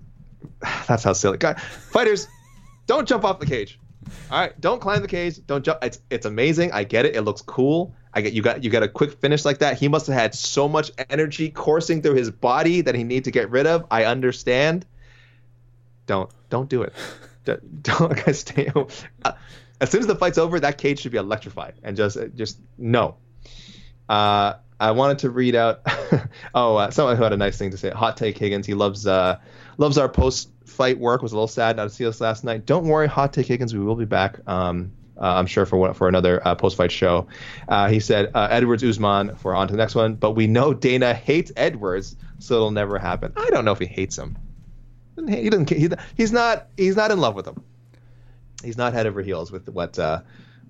[SPEAKER 2] That's how silly. God, fighters, don't jump off the cage. All right, don't climb the cage. Don't jump. It's it's amazing. I get it. It looks cool. I get you got you got a quick finish like that. He must have had so much energy coursing through his body that he need to get rid of. I understand. Don't don't do it. Don't, don't guys stay. Uh, as soon as the fight's over, that cage should be electrified and just just no. Uh, I wanted to read out. oh, uh, someone who had a nice thing to say. Hot take Higgins. He loves uh loves our post fight work. Was a little sad not to see us last night. Don't worry, Hot take Higgins. We will be back. Um, uh, I'm sure for one, for another uh, post fight show. Uh, he said uh, Edwards Usman for on to the next one. But we know Dana hates Edwards, so it'll never happen. I don't know if he hates him. He doesn't. He, he's not. He's not in love with him. He's not head over heels with what uh,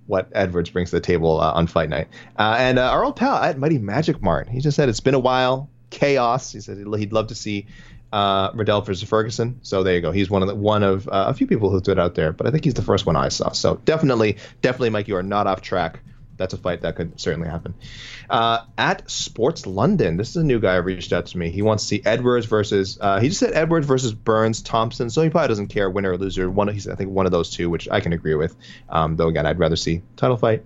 [SPEAKER 2] what Edwards brings to the table uh, on fight night. And our old pal at Mighty Magic Mart, he just said it's been a while. Chaos. He said he'd love to see uh, Riddell versus Ferguson. So there you go. He's one of the, one of uh, a few people who threw it out there, but I think he's the first one I saw. So definitely, definitely, Mike, you are not off track. That's a fight that could certainly happen. Uh, at Sports London, this is a new guy who reached out to me. He wants to see Edwards versus. Uh, he just said Edwards versus Burns Thompson, so he probably doesn't care winner or loser. One, he's I think one of those two, which I can agree with. Um, though again, I'd rather see title fight.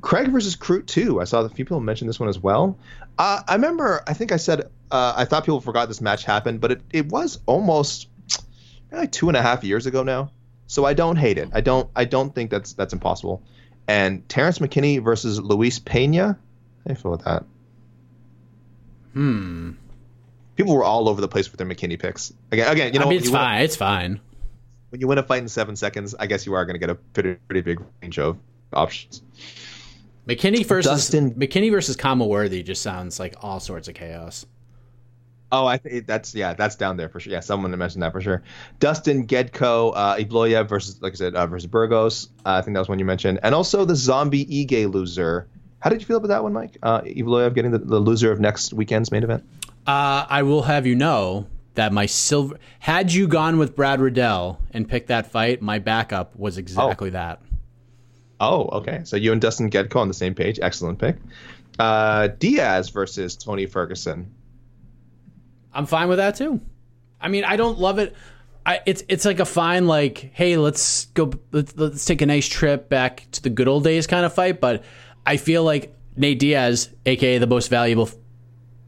[SPEAKER 2] Craig versus Crute too. I saw a few people mention this one as well. Uh, I remember. I think I said uh, I thought people forgot this match happened, but it, it was almost like two and a half years ago now. So I don't hate it. I don't. I don't think that's that's impossible. And Terrence McKinney versus Luis Pena. How do you feel with that?
[SPEAKER 1] Hmm.
[SPEAKER 2] People were all over the place with their McKinney picks. Again, again, you know,
[SPEAKER 1] I mean, it's fine. It's fine.
[SPEAKER 2] when you win a fight in seven seconds, I guess you are going to get a pretty, pretty big range of options.
[SPEAKER 1] McKinney versus
[SPEAKER 2] Dustin-
[SPEAKER 1] McKinney versus Khama Worthy just sounds like all sorts of chaos.
[SPEAKER 2] Oh, I think that's yeah, that's down there for sure. Yeah, someone mentioned that for sure. Dustin Gedko, uh, Evloev versus, like I said, uh, versus Burgos. Uh, I think that was one you mentioned, and also the Zombie Ige loser. How did you feel about that one, Mike? Uh, Evloev getting the, the loser of next weekend's main event.
[SPEAKER 1] Uh, I will have you know that my silver had you gone with Brad Riddell and picked that fight, my backup was exactly that.
[SPEAKER 2] Oh, okay. So you and Dustin Gedko on the same page. Excellent pick. Uh, Diaz versus Tony Ferguson.
[SPEAKER 1] I'm fine with that too. I mean, I don't love it. I, it's it's like a fine like, hey, let's go, let's, let's take a nice trip back to the good old days kind of fight. But I feel like Nate Diaz, aka the most valuable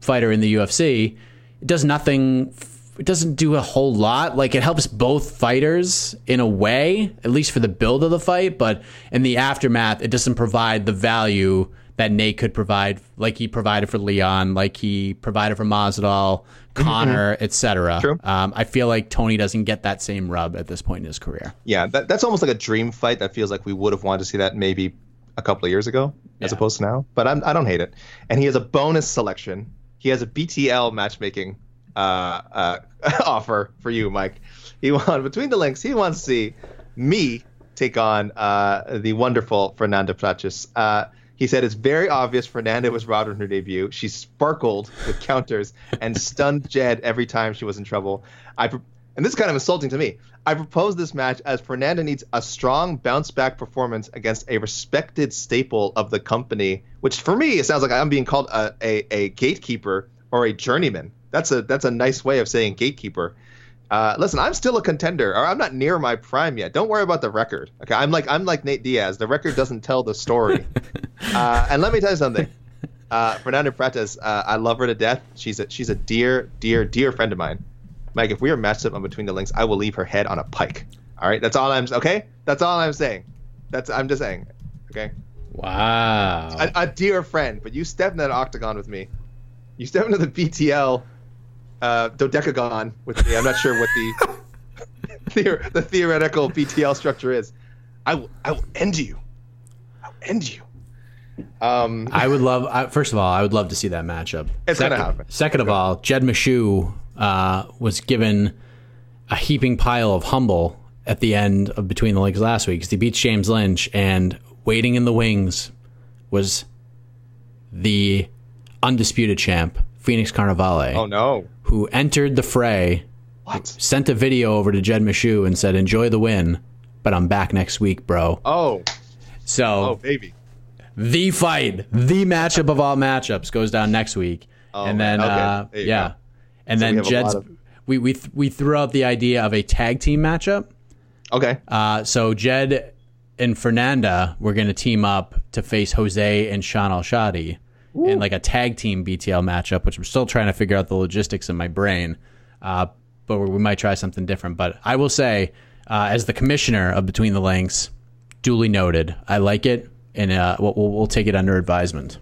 [SPEAKER 1] fighter in the UFC, does nothing. It doesn't do a whole lot. Like it helps both fighters in a way, at least for the build of the fight. But in the aftermath, it doesn't provide the value that Nate could provide, like he provided for Leon, like he provided for Masvidal, Conor, etc. Um, I feel like Tony doesn't get that same rub at this point in his career.
[SPEAKER 2] Yeah, that, that's almost like a dream fight. That feels like we would have wanted to see that maybe a couple of years ago, as opposed to now. But I'm, I don't hate it. And he has a bonus selection. He has a BTL matchmaking uh, uh, offer for you, Mike. He won between the links. He wants to see me take on uh, the wonderful Fernanda Prates. Uh, he said it's very obvious Fernanda was robbed in her debut. She sparkled with counters and stunned Jed every time she was in trouble. I pro- and this is kind of insulting to me. I propose this match as Fernanda needs a strong bounce back performance against a respected staple of the company, which for me it sounds like I'm being called a, a, a gatekeeper or a journeyman. That's a that's a nice way of saying gatekeeper. Uh, listen, I'm still a contender, or I'm not near my prime yet. Don't worry about the record. Okay, I'm like I'm like Nate Diaz. The record doesn't tell the story. uh, and let me tell you something. Uh, Fernanda Prates, uh, I love her to death. She's a she's a dear, dear, dear friend of mine. Mike, if we are matched up on between the links, I will leave her head on a pike. All right, that's all I'm okay. That's all I'm saying. That's I'm just saying. Okay,
[SPEAKER 1] Wow.
[SPEAKER 2] a, a dear friend, but you step in that octagon with me. You step into the BTL uh, dodecagon with me. I'm not sure what the theor- the theoretical BTL structure is. I will I will end you. I'll end you. Um,
[SPEAKER 1] I would love. I, first of all, I would love to see that matchup.
[SPEAKER 2] It's gonna
[SPEAKER 1] second,
[SPEAKER 2] happen.
[SPEAKER 1] Second of all, Jed Meshew uh, was given a heaping pile of humble at the end of Between the Legs last week because he beats James Lynch, and waiting in the wings was the undisputed champ Phoenix Carnevale,
[SPEAKER 2] oh no.
[SPEAKER 1] Who entered the fray,
[SPEAKER 2] What?
[SPEAKER 1] sent a video over to Jed Meshew, and said, "Enjoy the win." But I'm back next week, bro.
[SPEAKER 2] Oh,
[SPEAKER 1] So
[SPEAKER 2] oh baby.
[SPEAKER 1] the fight, the matchup of all matchups goes down next week,
[SPEAKER 2] Oh,
[SPEAKER 1] and then
[SPEAKER 2] Okay.
[SPEAKER 1] uh, yeah,
[SPEAKER 2] go.
[SPEAKER 1] and
[SPEAKER 2] So
[SPEAKER 1] then
[SPEAKER 2] a
[SPEAKER 1] Jed's
[SPEAKER 2] of-
[SPEAKER 1] we we th- we threw out the idea of a tag team matchup.
[SPEAKER 2] Okay.
[SPEAKER 1] Uh, so Jed and Fernanda were going to team up to face Jose and Sean Al In like a tag team BTL matchup, which I'm still trying to figure out the logistics in my brain. Uh, but we might try something different. But I will say, uh, as the commissioner of Between the Links, duly noted. I like it, and uh, we'll we'll take it under advisement.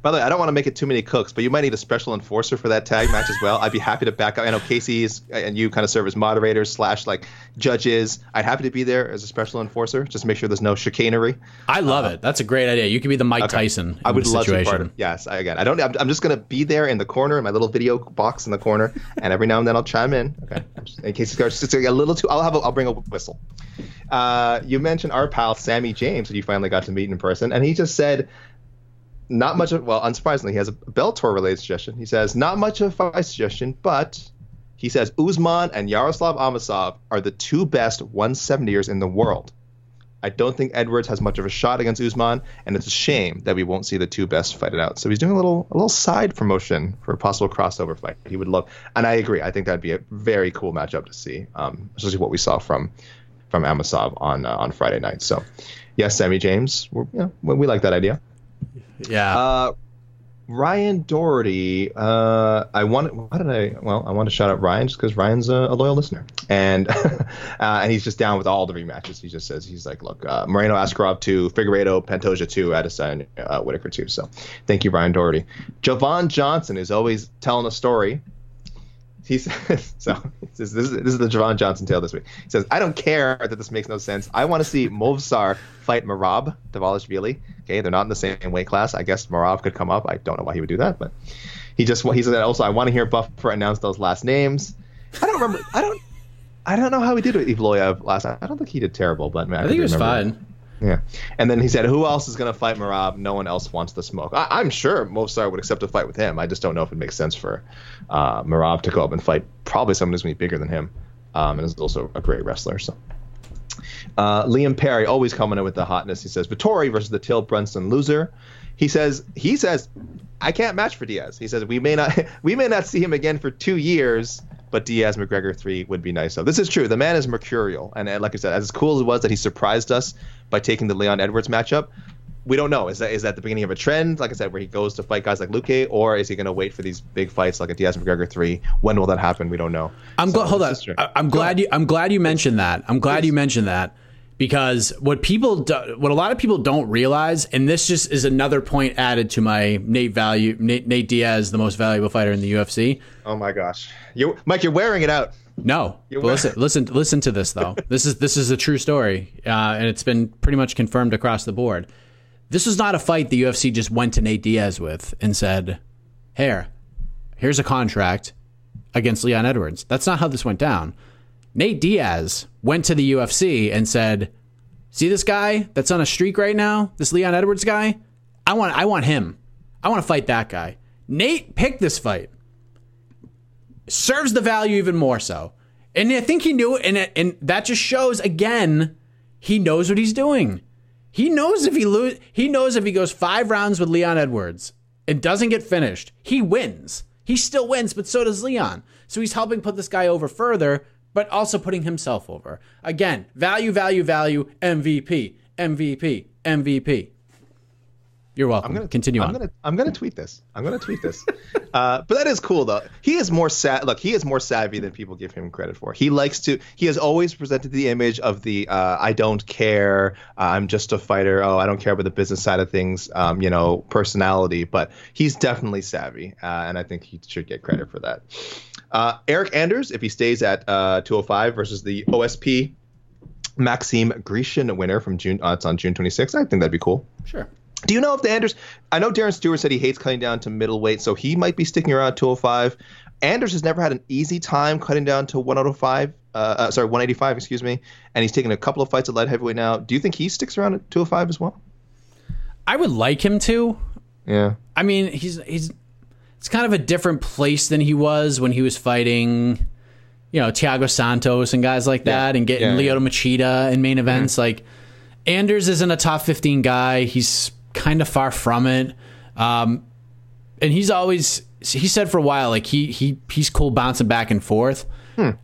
[SPEAKER 2] By the way, I don't want to make it too many cooks, but you might need a special enforcer for that tag match as well. I'd be happy to back up. I know Casey's and you kind of serve as moderators slash like judges. I'd happy to be there as a special enforcer, just to make sure there's no chicanery.
[SPEAKER 1] I love it. That's a great idea. You could be the Mike Tyson.
[SPEAKER 2] Uh, I would
[SPEAKER 1] the
[SPEAKER 2] love
[SPEAKER 1] situation.
[SPEAKER 2] to be part of. Yes, I, again, I don't. I'm, I'm just gonna be there in the corner in my little video box in the corner, and every now and then I'll chime in. Okay, in case it's just a little too. I'll have. A, I'll bring a whistle. Uh, you mentioned our pal Sammy James that you finally got to meet in person, and he just said. Not much of well, unsurprisingly, he has a Bellator related suggestion. He says not much of a fight suggestion, but he says Usman and Yaroslav Amosov are the two best 170ers in the world. I don't think Edwards has much of a shot against Usman, and it's a shame that we won't see the two best fight it out. So he's doing a little a little side promotion for a possible crossover fight. He would love, and I agree. I think that'd be a very cool matchup to see, um, especially what we saw from from Amosov on uh, on Friday night. So, yes, Sammy James, you know, we like that idea.
[SPEAKER 1] Yeah.
[SPEAKER 2] Uh, Ryan Doherty, uh, I want. Why did I? Well, I want to shout out Ryan just because Ryan's a, a loyal listener, and uh, and he's just down with all the rematches. He just says he's like, look, uh, Moreno Askarov two, Figueiredo, Pantoja two, Adesanya, uh, Whittaker two. So, thank you, Ryan Doherty. Javon Johnson is always telling a story. He says so. He says, this is this is the Javon Johnson tale this week. He says, "I don't care that this makes no sense. I want to see Movsar fight Merab Dvalishvili. Okay, they're not in the same weight class. I guess Merab could come up. I don't know why he would do that, but he just he said also I want to hear Buffer announce those last names. I don't remember. I don't. I don't know how he did with Evloev last time. I don't think he did terrible, but man,
[SPEAKER 1] I think he was
[SPEAKER 2] remember.
[SPEAKER 1] fine.
[SPEAKER 2] Yeah, and then he said, "Who else is going to fight Merab? No one else wants the smoke." I- I'm sure Movsar would accept a fight with him. I just don't know if it makes sense for uh, Merab to go up and fight probably someone who's going to be bigger than him, um, and is also a great wrestler. So, uh, Liam Perry always coming in with the hotness. He says, "Vettori versus the Till Brunson loser." He says, "He says, I can't match for Diaz." He says, "We may not, we may not see him again for two years." But Diaz McGregor three would be nice. So this is true. The man is mercurial, and, and like I said, as cool as it was that he surprised us by taking the Leon Edwards matchup, we don't know. Is that is that the beginning of a trend? Like I said, where he goes to fight guys like Luque, or is he going to wait for these big fights like a Diaz McGregor three? When will that happen? We don't know.
[SPEAKER 1] I'm
[SPEAKER 2] So
[SPEAKER 1] glad. Hold on. I- I'm glad
[SPEAKER 2] ahead.
[SPEAKER 1] you. I'm glad you mentioned that. I'm glad
[SPEAKER 2] Please.
[SPEAKER 1] you mentioned that because what people, do, what a lot of people don't realize, and this just is another point added to my Nate value. Nate, Nate Diaz, the most valuable fighter in the UFC.
[SPEAKER 2] Oh my gosh, you Mike, you're wearing it out.
[SPEAKER 1] No, listen, listen, listen to this though. this is this is a true story, uh, and it's been pretty much confirmed across the board. This was not a fight the UFC just went to Nate Diaz with and said, "Here, here's a contract against Leon Edwards." That's not how this went down. Nate Diaz went to the UFC and said, "See this guy that's on a streak right now? This Leon Edwards guy? I want I want him. I want to fight that guy." Nate picked this fight serves the value even more so. And I think he knew and it, and that just shows again he knows what he's doing. He knows if he lose, he knows if he goes five rounds with Leon Edwards and doesn't get finished, he wins. He still wins, but so does Leon. So he's helping put this guy over further, but also putting himself over. Again, value, value, value, MVP, MVP, MVP. You're welcome.
[SPEAKER 2] I'm gonna
[SPEAKER 1] continue
[SPEAKER 2] I'm
[SPEAKER 1] on.
[SPEAKER 2] gonna I'm gonna tweet this. I'm gonna tweet this. uh, but that is cool though. He is more sa- look. He is more savvy than people give him credit for. He likes to. He has always presented the image of the uh, I don't care. Uh, I'm just a fighter. Oh, I don't care about the business side of things. Um, you know, personality. But he's definitely savvy, uh, and I think he should get credit for that. Uh, Eryk Anders, if he stays at uh, 205 versus the OSP Maxim Grishin winner from June. Uh, it's on June 26th. I think that'd be cool.
[SPEAKER 1] sure.
[SPEAKER 2] Do you know if the Anders? I know Darren Stewart said he hates cutting down to middleweight, so he might be sticking around 205. Anders has never had an easy time cutting down to 105. Uh, uh, sorry, 185. Excuse me. And he's taken a couple of fights at light heavyweight now. Do you think he sticks around at 205 as well?
[SPEAKER 1] I would like him to.
[SPEAKER 2] Yeah.
[SPEAKER 1] I mean, he's he's it's kind of a different place than he was when he was fighting, you know, Thiago Santos and guys like that, and getting
[SPEAKER 2] Yeah, Mm-hmm. yeah.
[SPEAKER 1] Lyoto Machida in main events. Like Anders isn't a top fifteen guy. He's kind of far from it. Um, and he's always he said for a while like he he he's cool bouncing back and forth.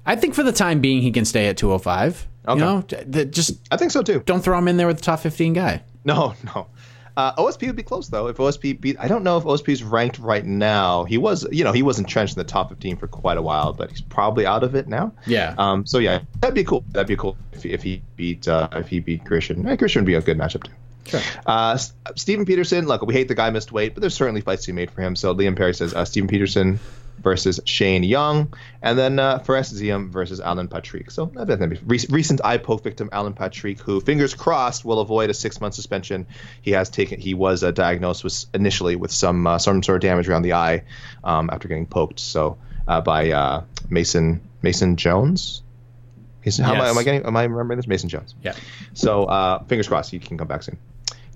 [SPEAKER 1] I think for the time being he can stay at 205.
[SPEAKER 2] Hmm. Okay.
[SPEAKER 1] You know, just
[SPEAKER 2] I think so too.
[SPEAKER 1] don't throw him in there with the top 15 guy.
[SPEAKER 2] No, no. Uh, OSP would be close though. If OSP beat, I don't know if OSP is ranked right now. He was, you know, he was entrenched in the top 15 for quite a while, but he's probably out of it now.
[SPEAKER 1] Yeah.
[SPEAKER 2] Um. So yeah, that'd be cool. That'd be cool if he, if he beat uh, if he beat Christian. Eh, Christian would be a good matchup too.
[SPEAKER 1] Sure.
[SPEAKER 2] Uh, S- Steven Peterson. Look, we hate the guy missed weight, but there's certainly fights to be made for him. So Liam Perry says uh, Steven Peterson versus Shane Young, and then uh, Fares Ziam versus Alan Patrick. So that'd be Re- recent eye poke victim Alan Patrick, who fingers crossed will avoid a six month suspension. He has taken. He was uh, diagnosed with initially with some uh, some sort of damage around the eye um, after getting poked. So uh, by uh, Mason Mason Jones. Is, how am, I,
[SPEAKER 1] Yes.
[SPEAKER 2] am I getting? Am I remembering this? Mason Jones.
[SPEAKER 1] Yeah.
[SPEAKER 2] So uh, fingers crossed he can come back soon.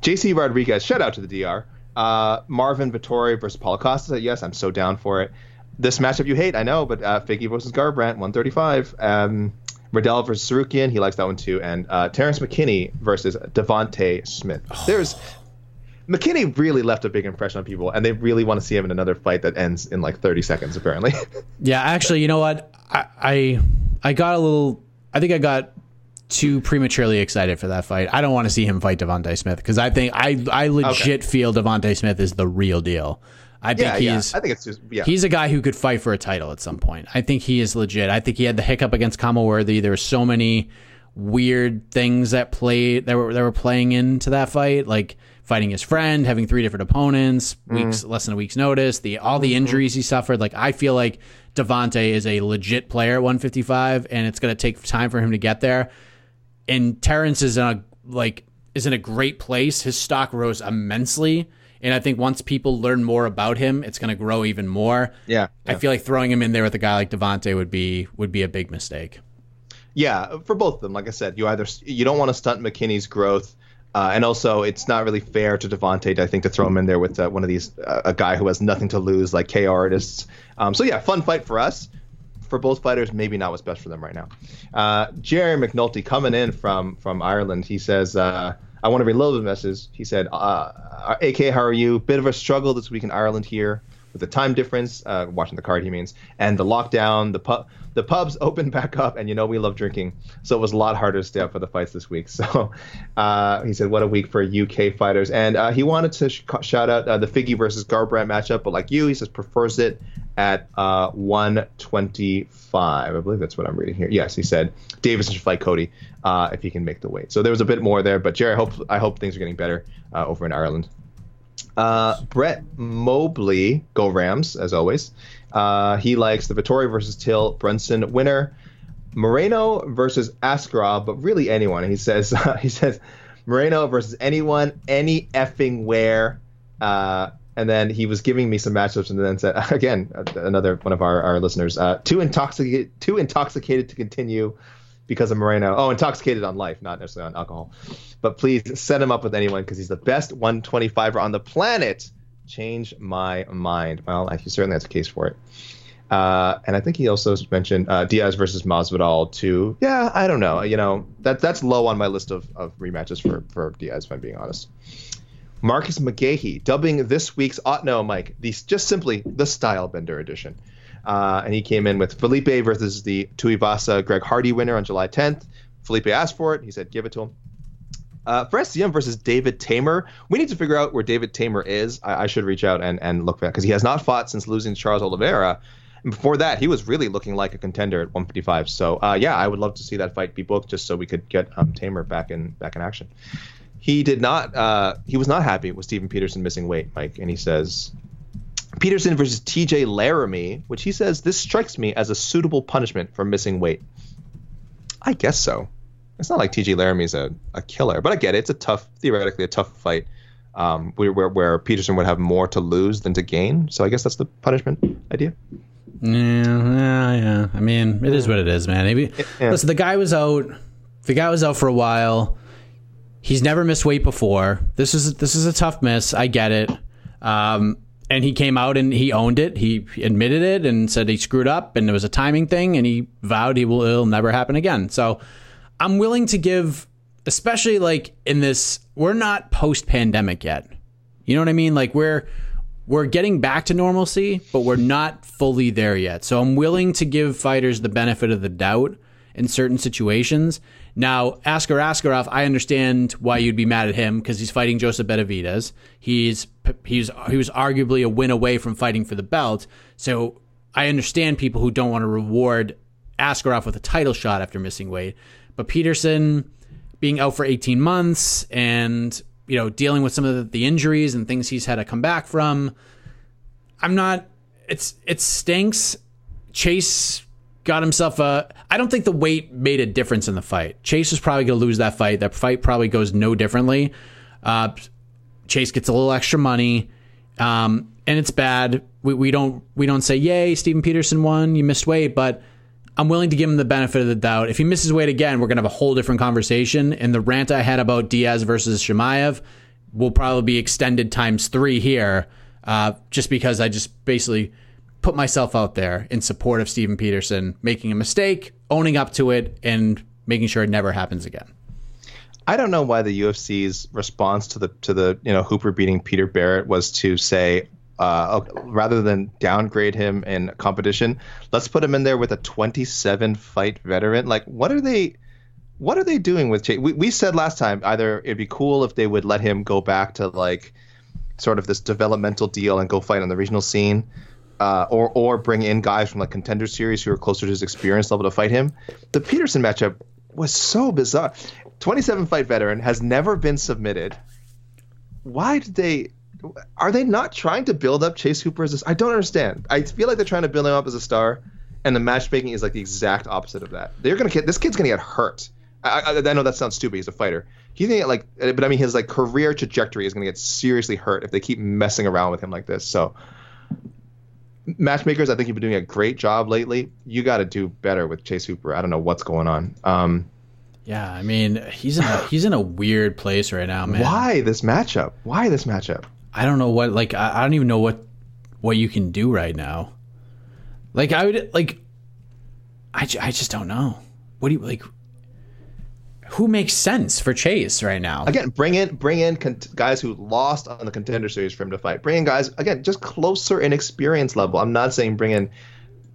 [SPEAKER 2] JC Rodriguez, shout out to the DR. Uh, Marvin Vettori versus Paulo Costa. Yes, I'm so down for it. This matchup you hate, I know, but uh, Figgy versus Garbrandt, 135. Um, Riddell versus Tsarukyan, he likes that one too. And uh, Terrence McKinney versus Devonte Smith. There's McKinney really left a big impression on people, and they really want to see him in another fight that ends in like 30 seconds, apparently.
[SPEAKER 1] Yeah, actually, you know what? I, I I got a little. I think I got too prematurely excited for that fight. I don't want to see him fight Devonte Smith because I think I I legit feel Devonte Smith is the real deal. I think
[SPEAKER 2] yeah, yeah.
[SPEAKER 1] he's
[SPEAKER 2] I think it's just yeah.
[SPEAKER 1] he's a guy who could fight for a title at some point. I think he is legit. I think he had the hiccup against Khama Worthy. There were so many weird things that played that were that were playing into that fight. Like fighting his friend, having three different opponents, mm-hmm. weeks less than a week's notice, the all the mm-hmm. injuries he suffered. Like I feel like Devonte is a legit player at 155, and it's going to take time for him to get there. And Terrence is in a like is in a great place. His stock rose immensely. And I think once people learn more about him, it's going to grow even more.
[SPEAKER 2] Yeah,
[SPEAKER 1] I feel like throwing him in there with a guy like Devonte would be would be a big mistake.
[SPEAKER 2] Yeah, for both of them, like I said, you either you don't want to stunt McKinney's growth, uh, and also it's not really fair to Devonte, I think, to throw him in there with uh, one of these uh, a guy who has nothing to lose like K artists. Um, so yeah, fun fight for us. For both fighters, maybe not what's best for them right now. Uh, Jerry McNulty coming in from from Ireland. He says, uh, "I want to read a little bit of message." He said, uh, "AK, how are you? Bit of a struggle this week in Ireland here." With the time difference, uh, watching the card, he means, and the lockdown, the pub, the pubs opened back up, and you know we love drinking, so it was a lot harder to stay up for the fights this week. So uh, he said, "What a week for UK fighters," and uh, he wanted to sh- shout out uh, the Figgy versus Garbrandt matchup, but like you, he says prefers it at uh, 125. I believe that's what I'm reading here. Yes, he said Davis should fight Cody uh, if he can make the weight. So there was a bit more there, but Jerry, I hope I hope things are getting better over in Ireland. Uh, Brett Mobley, go Rams, as always. Uh, he likes the Vettori versus Till Brunson winner. Moreno versus Askarov, but really anyone. He says uh, he says Moreno versus anyone, any effing where. Uh, and then he was giving me some matchups, and then said again, another one of our, our listeners, uh, too intoxicated, too intoxicated to continue because of Moreno. Oh, intoxicated on life, not necessarily on alcohol. But please set him up with anyone because he's the best 125er on the planet. Change my mind. Well, he certainly has a case for it. Uh, and I think he also mentioned uh, Diaz versus Masvidal too. Yeah, I don't know. You know that that's low on my list of, of rematches for for Diaz. If I'm being honest. Marcus McGahee dubbing this week's Otno Mike the just simply the Style Bender edition. Uh, and he came in with Felipe versus the Tuivasa Greg Hardy winner on July 10th. Felipe asked for it. He said, give it to him. Uh, for SCM versus David Teymur, we need to figure out where David Teymur is. I, I should reach out and, and look for because he has not fought since losing to Charles Oliveira. And before that, he was really looking like a contender at 155. So uh, yeah, I would love to see that fight be booked just so we could get um, Teymur back in back in action. He did not. Uh, he was not happy with Steven Peterson missing weight, Mike, and he says Peterson versus TJ Laramie, which he says this strikes me as a suitable punishment for missing weight. I guess so. It's not like TJ Laramie's a, a killer, but I get it. It's a tough, theoretically, a tough fight um, where, where, where Peterson would have more to lose than to gain. So I guess that's the punishment idea.
[SPEAKER 1] Yeah, yeah, yeah. I mean, it is what it is, man. Maybe yeah. listen. The guy was out. The guy was out for a while. He's never missed weight before. This is this is a tough miss. I get it. Um, and he came out and he owned it. He admitted it and said he screwed up and it was a timing thing and he vowed he will it'll never happen again. So I'm willing to give especially like in this we're not post pandemic yet. You know what I mean? Like we're we're getting back to normalcy, but we're not fully there yet. So I'm willing to give fighters the benefit of the doubt in certain situations. Now, Askar Askarov, I understand why you'd be mad at him because he's fighting Joseph Benavidez. He's he's he was arguably a win away from fighting for the belt. So I understand people who don't want to reward Askarov with a title shot after missing weight. But Peterson being out for 18 months and you know dealing with some of the injuries and things he's had to come back from, I'm not. It's it stinks. Chase got himself a. I don't think the weight made a difference in the fight. Chase is probably going to lose that fight. That fight probably goes no differently. Uh, Chase gets a little extra money, um, and it's bad. We, we don't we don't say yay, Steven Peterson won. You missed weight, but I'm willing to give him the benefit of the doubt. If he misses weight again, we're going to have a whole different conversation. And the rant I had about Diaz versus Chimaev will probably be extended times three here, uh, just because I just basically put myself out there in support of Steven Peterson making a mistake, owning up to it, and making sure it never happens again.
[SPEAKER 2] I don't know why the UFC's response to the to the you know Hooper beating Peter Barrett was to say uh, rather than downgrade him in competition, let's put him in there with a 27 fight veteran. Like, what are they? What are they doing with Chase? We, we said last time either it'd be cool if they would let him go back to like sort of this developmental deal and go fight on the regional scene uh, or or bring in guys from like contender series who are closer to his experience level to fight him. The Peterson matchup was so bizarre. 27 fight veteran has never been submitted. why did they? Are they not trying to build up Chase Hooper as a, I don't understand. I feel like they're trying to build him up as a star, and the matchmaking is like the exact opposite of that. They're gonna get this kid's gonna get hurt. I, I, I know that sounds stupid. He's a fighter. He's gonna get like, but I mean, his like career trajectory is gonna get seriously hurt if they keep messing around with him like this. So, matchmakers, I think you've been doing a great job lately. You got to do better with Chase Hooper. I don't know what's going on. Um,
[SPEAKER 1] Yeah, I mean, he's in a, he's in a weird place right now, man.
[SPEAKER 2] why this matchup? Why this matchup?
[SPEAKER 1] I don't know what like I, I don't even know what what you can do right now. Like I would like I, I just don't know. What do you like who makes sense for Chase right now?
[SPEAKER 2] Again, bring in bring in con- guys who lost on the contender series for him to fight. Bring in guys again just closer in experience level. I'm not saying bring in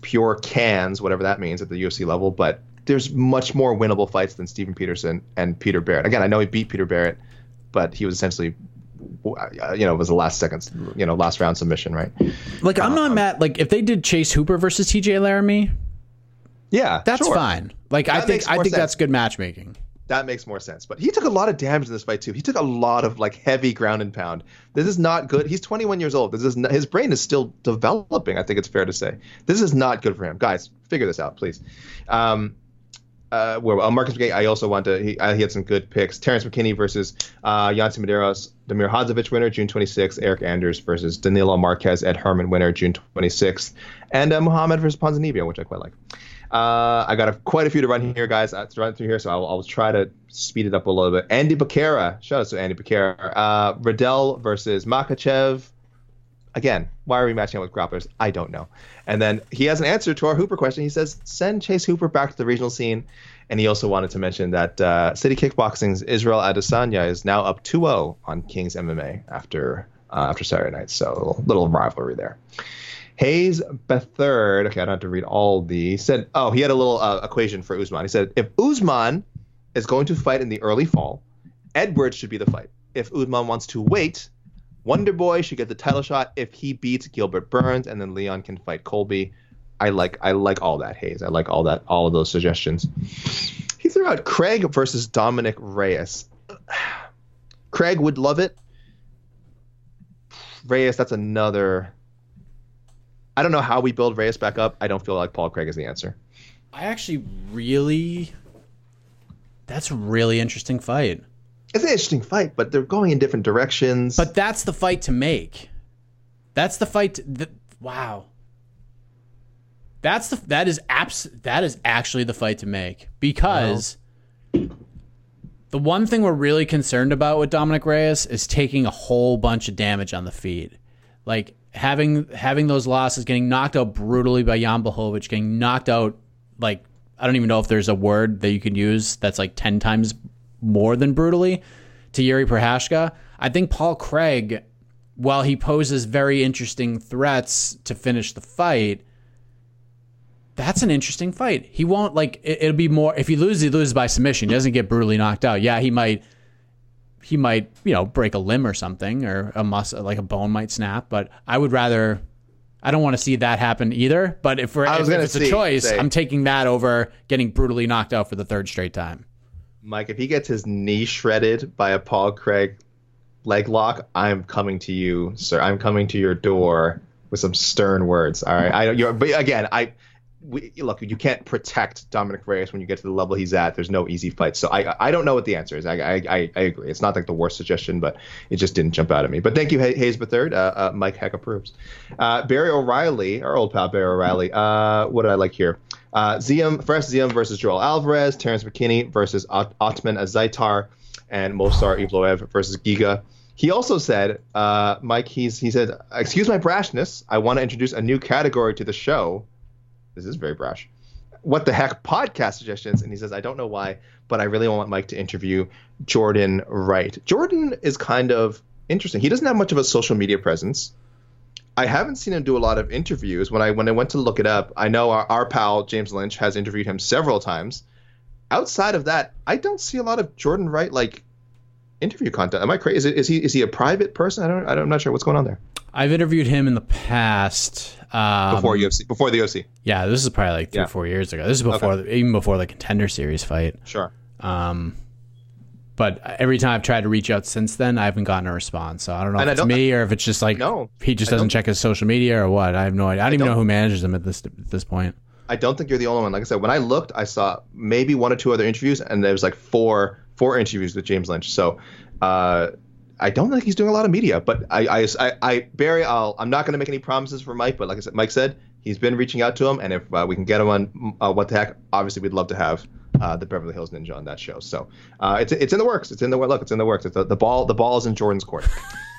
[SPEAKER 2] pure cans, whatever that means at the UFC level, but there's much more winnable fights than Steven Peterson and Peter Barrett. Again, I know he beat Peter Barrett, but he was essentially, uh, you know, it was a last seconds, you know, last round submission, right?
[SPEAKER 1] Like I'm not mad like if they did Chase Hooper versus TJ Laramie,
[SPEAKER 2] Yeah,
[SPEAKER 1] that's
[SPEAKER 2] sure.
[SPEAKER 1] fine. Like I think I think
[SPEAKER 2] sense.
[SPEAKER 1] that's good matchmaking.
[SPEAKER 2] That makes more sense. But he took a lot of damage in this fight too. He took a lot of like heavy ground and pound. This is not good. He's 21 years old. This is not, his brain is still developing. I think it's fair to say this is not good for him. Guys, figure this out, please. Um, uh, where uh, Marcus McKay, I also want to. He, uh, he had some good picks. Terrence McKinney versus uh, Yancy Medeiros, Damir Hadzovic winner June 26th. Eryk Anders versus Danilo Marques, Ed Herman winner June 26th, and uh, Muhammad versus Ponzinibbio, which I quite like. Uh, I got a, quite a few to run here, guys. Uh, to run through here, so I'll, I'll try to speed it up a little bit. Andy Bakera, shout out to Andy Bakera. Uh, Riddell versus Makhachev. Again, why are we matching up with grapplers? I don't know. And then he has an answer to our Hooper question. He says, send Chase Hooper back to the regional scene. And he also wanted to mention that uh, City Kickboxing's Israel Adesanya is now up 2-0 on King's MMA after uh, after Saturday night. So a little rivalry there. Hayes Bethard, okay, I don't have to read all these. Said, oh, he had a little uh, equation for Usman. He said, if Usman is going to fight in the early fall, Edwards should be the fight. If Usman wants to wait, Wonder Boy should get the title shot if he beats Gilbert Burns, and then Leon can fight Colby. I like I like all that Hayes. I like all that all of those suggestions. He threw out Craig versus Dominic Reyes. Craig would love it. Reyes, that's another. I don't know how we build Reyes back up. I don't feel like Paul Craig is the answer.
[SPEAKER 1] I actually really that's a really interesting fight.
[SPEAKER 2] It's an interesting fight, but they're going in different directions.
[SPEAKER 1] But that's the fight to make. That's the fight. To, the, wow. That's the that is abs that is actually the fight to make because the one thing we're really concerned about with Dominic Reyes is taking a whole bunch of damage on the feet, like having having those losses, getting knocked out brutally by Jan Blachowicz, getting knocked out like I don't even know if there's a word that you can use that's like ten times more than brutally to Jiri Prochazka. I think Paul Craig, while he poses very interesting threats to finish the fight, that's an interesting fight. He won't like it, it'll be more if he loses, he loses by submission. He doesn't get brutally knocked out. Yeah, he might he might, you know, break a limb or something or a muscle like a bone might snap, but I would rather I don't want to see that happen either. But if we're if,
[SPEAKER 2] gonna
[SPEAKER 1] it's a choice,
[SPEAKER 2] say-
[SPEAKER 1] I'm taking that over getting brutally knocked out for the third straight time.
[SPEAKER 2] Mike, if he gets his knee shredded by a Paul Craig leg lock, I'm coming to you, sir. I'm coming to your door with some stern words. All right. I don't. But again, I. We, look, you can't protect Dominic Reyes when you get to the level he's at. There's no easy fight. So I I don't know what the answer is. I I, I, agree. It's not like the worst suggestion, but it just didn't jump out at me. But thank you, Hay- Hayes Third. Uh, uh, Mike Heck approves. Uh, Barry O'Reilly, our old pal Barry O'Reilly. Uh, what did I like here? Uh, Ziam, Fares Ziam versus Joel Alvarez, Terrence McKinney versus Ot- Ottman Azaitar, and Movsar Evloev versus Giga. He also said, uh, Mike, he's he said, excuse my brashness. I want to introduce a new category to the show. This is very brash. What the heck podcast suggestions? And he says, I don't know why, but I really want Mike to interview Jordan Wright. Jordan is kind of interesting. He doesn't have much of a social media presence. I haven't seen him do a lot of interviews. When I when I went to look it up, I know our, our pal James Lynch has interviewed him several times. Outside of that, I don't see a lot of Jordan Wright like interview content. Am I crazy? Is, it, is he is he a private person? I don't, I don't I'm not sure what's going on there.
[SPEAKER 1] I've interviewed him in the past. Um,
[SPEAKER 2] Before UFC, before the OC.
[SPEAKER 1] Yeah, this is probably like three,
[SPEAKER 2] Yeah.
[SPEAKER 1] four years ago. This is before, even before the contender series fight.
[SPEAKER 2] Sure.
[SPEAKER 1] Um, but every time I've tried to reach out since then, I haven't gotten a response. So I don't know
[SPEAKER 2] And I
[SPEAKER 1] if it's
[SPEAKER 2] don't-
[SPEAKER 1] me or if it's just like
[SPEAKER 2] No,
[SPEAKER 1] he just doesn't check his social media or what. I have no idea. I don't even know
[SPEAKER 2] don't-
[SPEAKER 1] who manages him at this at this point.
[SPEAKER 2] I don't think you're the only one. Like I said, when I looked, I saw maybe one or two other interviews, and there was like four four interviews with James Lynch. So uh, I don't think he's doing a lot of media. But I I, I, Barry, I'll, I'm not going to make any promises for Mike. But like I said, Mike said he's been reaching out to him, and if uh, we can get him on uh, what the heck, obviously we'd love to have. Uh, the Beverly Hills Ninja on that show, so uh, it's it's in the works. It's in the look. It's in the works. It's the, the ball. The ball is in Jordan's court.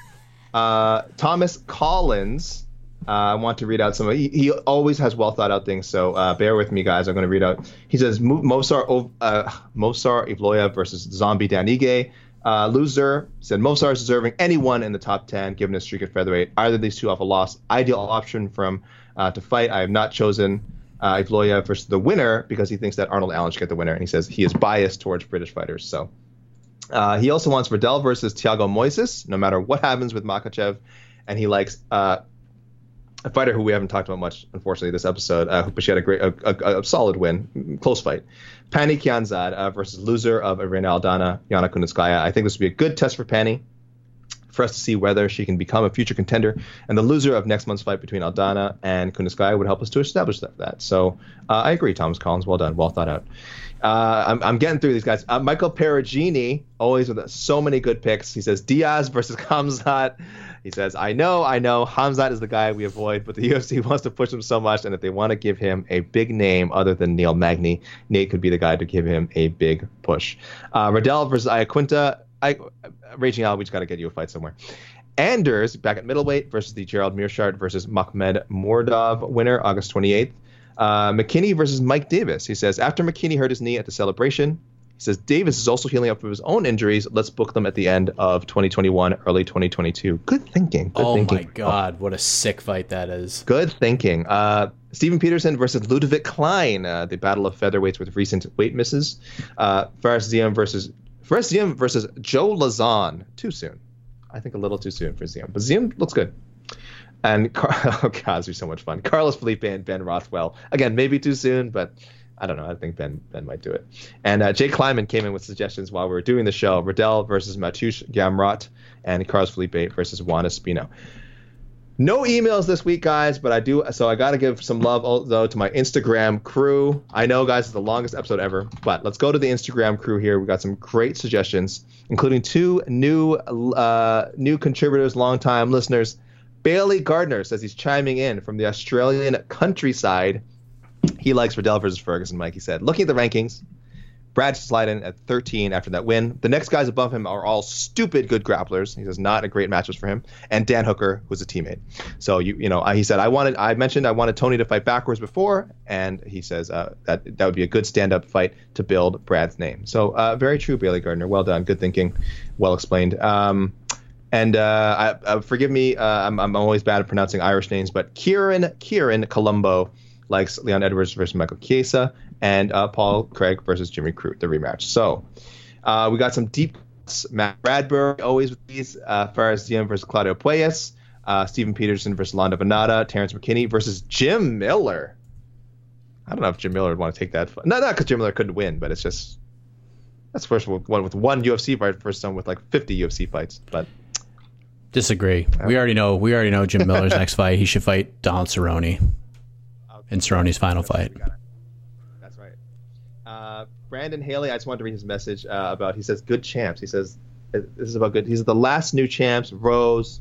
[SPEAKER 2] Uh, Thomas Collins. Uh, I want to read out some. He, he always has well thought out things, so uh, bear with me, guys. I'm going to read out. He says Mo- Movsar Ov- uh, Movsar Evloev versus Zombie Danige. Uh, loser said Movsar is deserving anyone in the top 10 given his streak at featherweight. Either of these two off a loss. Ideal option from uh, to fight. I have not chosen uh, Evloev versus the winner because he thinks that Arnold Allen should get the winner, and he says he is biased towards British fighters. So uh, he also wants Riddell versus Thiago Moises, no matter what happens with Makhachev, and he likes uh, a fighter who we haven't talked about much, unfortunately, this episode, uh, but she had a great, a, a, a solid win, close fight. Pannie Kianzad uh, versus loser of Irene Aldana, Yana Kunitskaya. I think this would be a good test for Pannie for us to see whether she can become a future contender. And the loser of next month's fight between Aldana and Kunitskaya would help us to establish that. that. So uh, I agree, Thomas Collins. Well done. Well thought out. Uh, I'm, I'm getting through these guys. Uh, Michael Perugini, always with so many good picks. He says Diaz versus Hamzat. He says, I know, I know, Hamzat is the guy we avoid, but the UFC wants to push him so much, and if they want to give him a big name other than Neil Magny, Nate could be the guy to give him a big push. Uh, Riddell versus Iaquinta. I, Raging Al, we just got to get you a fight somewhere. Anders back at middleweight versus the Gerald Meerschaert versus Makhmud Muradov winner, August 28th. Uh, McKinney versus Mike Davis. He says after McKinney hurt his knee at the celebration, says Davis is also healing up from his own injuries. Let's book them at the end of 2021, early 2022. Good thinking. Good
[SPEAKER 1] oh
[SPEAKER 2] thinking.
[SPEAKER 1] my god, what a sick fight that is.
[SPEAKER 2] Good thinking. Uh, Steven Peterson versus Ludovic Klein, uh, the battle of featherweights with recent weight misses. Uh, Fares versus Fares Ziam versus Joe Lazan. Too soon. I think a little too soon for Ziam, but Ziam looks good. And Car- oh god, this be so much fun. Carlos Felipe and Ben Rothwell. Again, maybe too soon, but I don't know. I think Ben Ben might do it. And uh, Jay Kleiman came in with suggestions while we were doing the show. Riddell versus Mateusz Gamrot and Carlos Felipe versus Juan Espino. No emails this week, guys, but I do. So I got to give some love though to my Instagram crew. I know, guys, it's the longest episode ever, but let's go to the Instagram crew here. We got some great suggestions, including two new uh, new contributors, longtime listeners. Bailey Gardner says he's chiming in from the Australian countryside. He likes Riddell versus Ferguson. Mike, he said, looking at the rankings, Brad slide in at 13 after that win. The next guys above him are all stupid good grapplers. He says not a great matchups for him. And Dan Hooker, who's a teammate. So you you know he said I wanted I mentioned I wanted Tony to fight backwards before, and he says uh, that that would be a good stand up fight to build Brad's name. So uh, very true, Bailey Gardner. Well done, good thinking, well explained. Um, and uh, I, uh, forgive me, uh, I'm, I'm always bad at pronouncing Irish names, but Kieran Kieran Colombo likes Leon Edwards versus Michael Chiesa and uh, Paul Craig versus Jimmy Crute, the rematch. So uh, we got some deep. Matt Bradbury always with these. Uh, Fares Ziam versus Claudio Puelles. Uh, Steven Peterson versus Lando Vannata. Terrence McKinney versus Jim Miller. I don't know if Jim Miller would want to take that. Fight. Not because Jim Miller couldn't win, but it's just that's first one with one UFC fight versus someone with like 50 UFC fights. But
[SPEAKER 1] Disagree. We already know. We already know Jim Miller's next fight. He should fight Donald Cerrone in Cerrone's final fight.
[SPEAKER 2] That's right. Uh, Brandon Haley, I just wanted to read his message uh, about. He says, "Good champs." He says, "This is about good." He's the last new champs: Rose,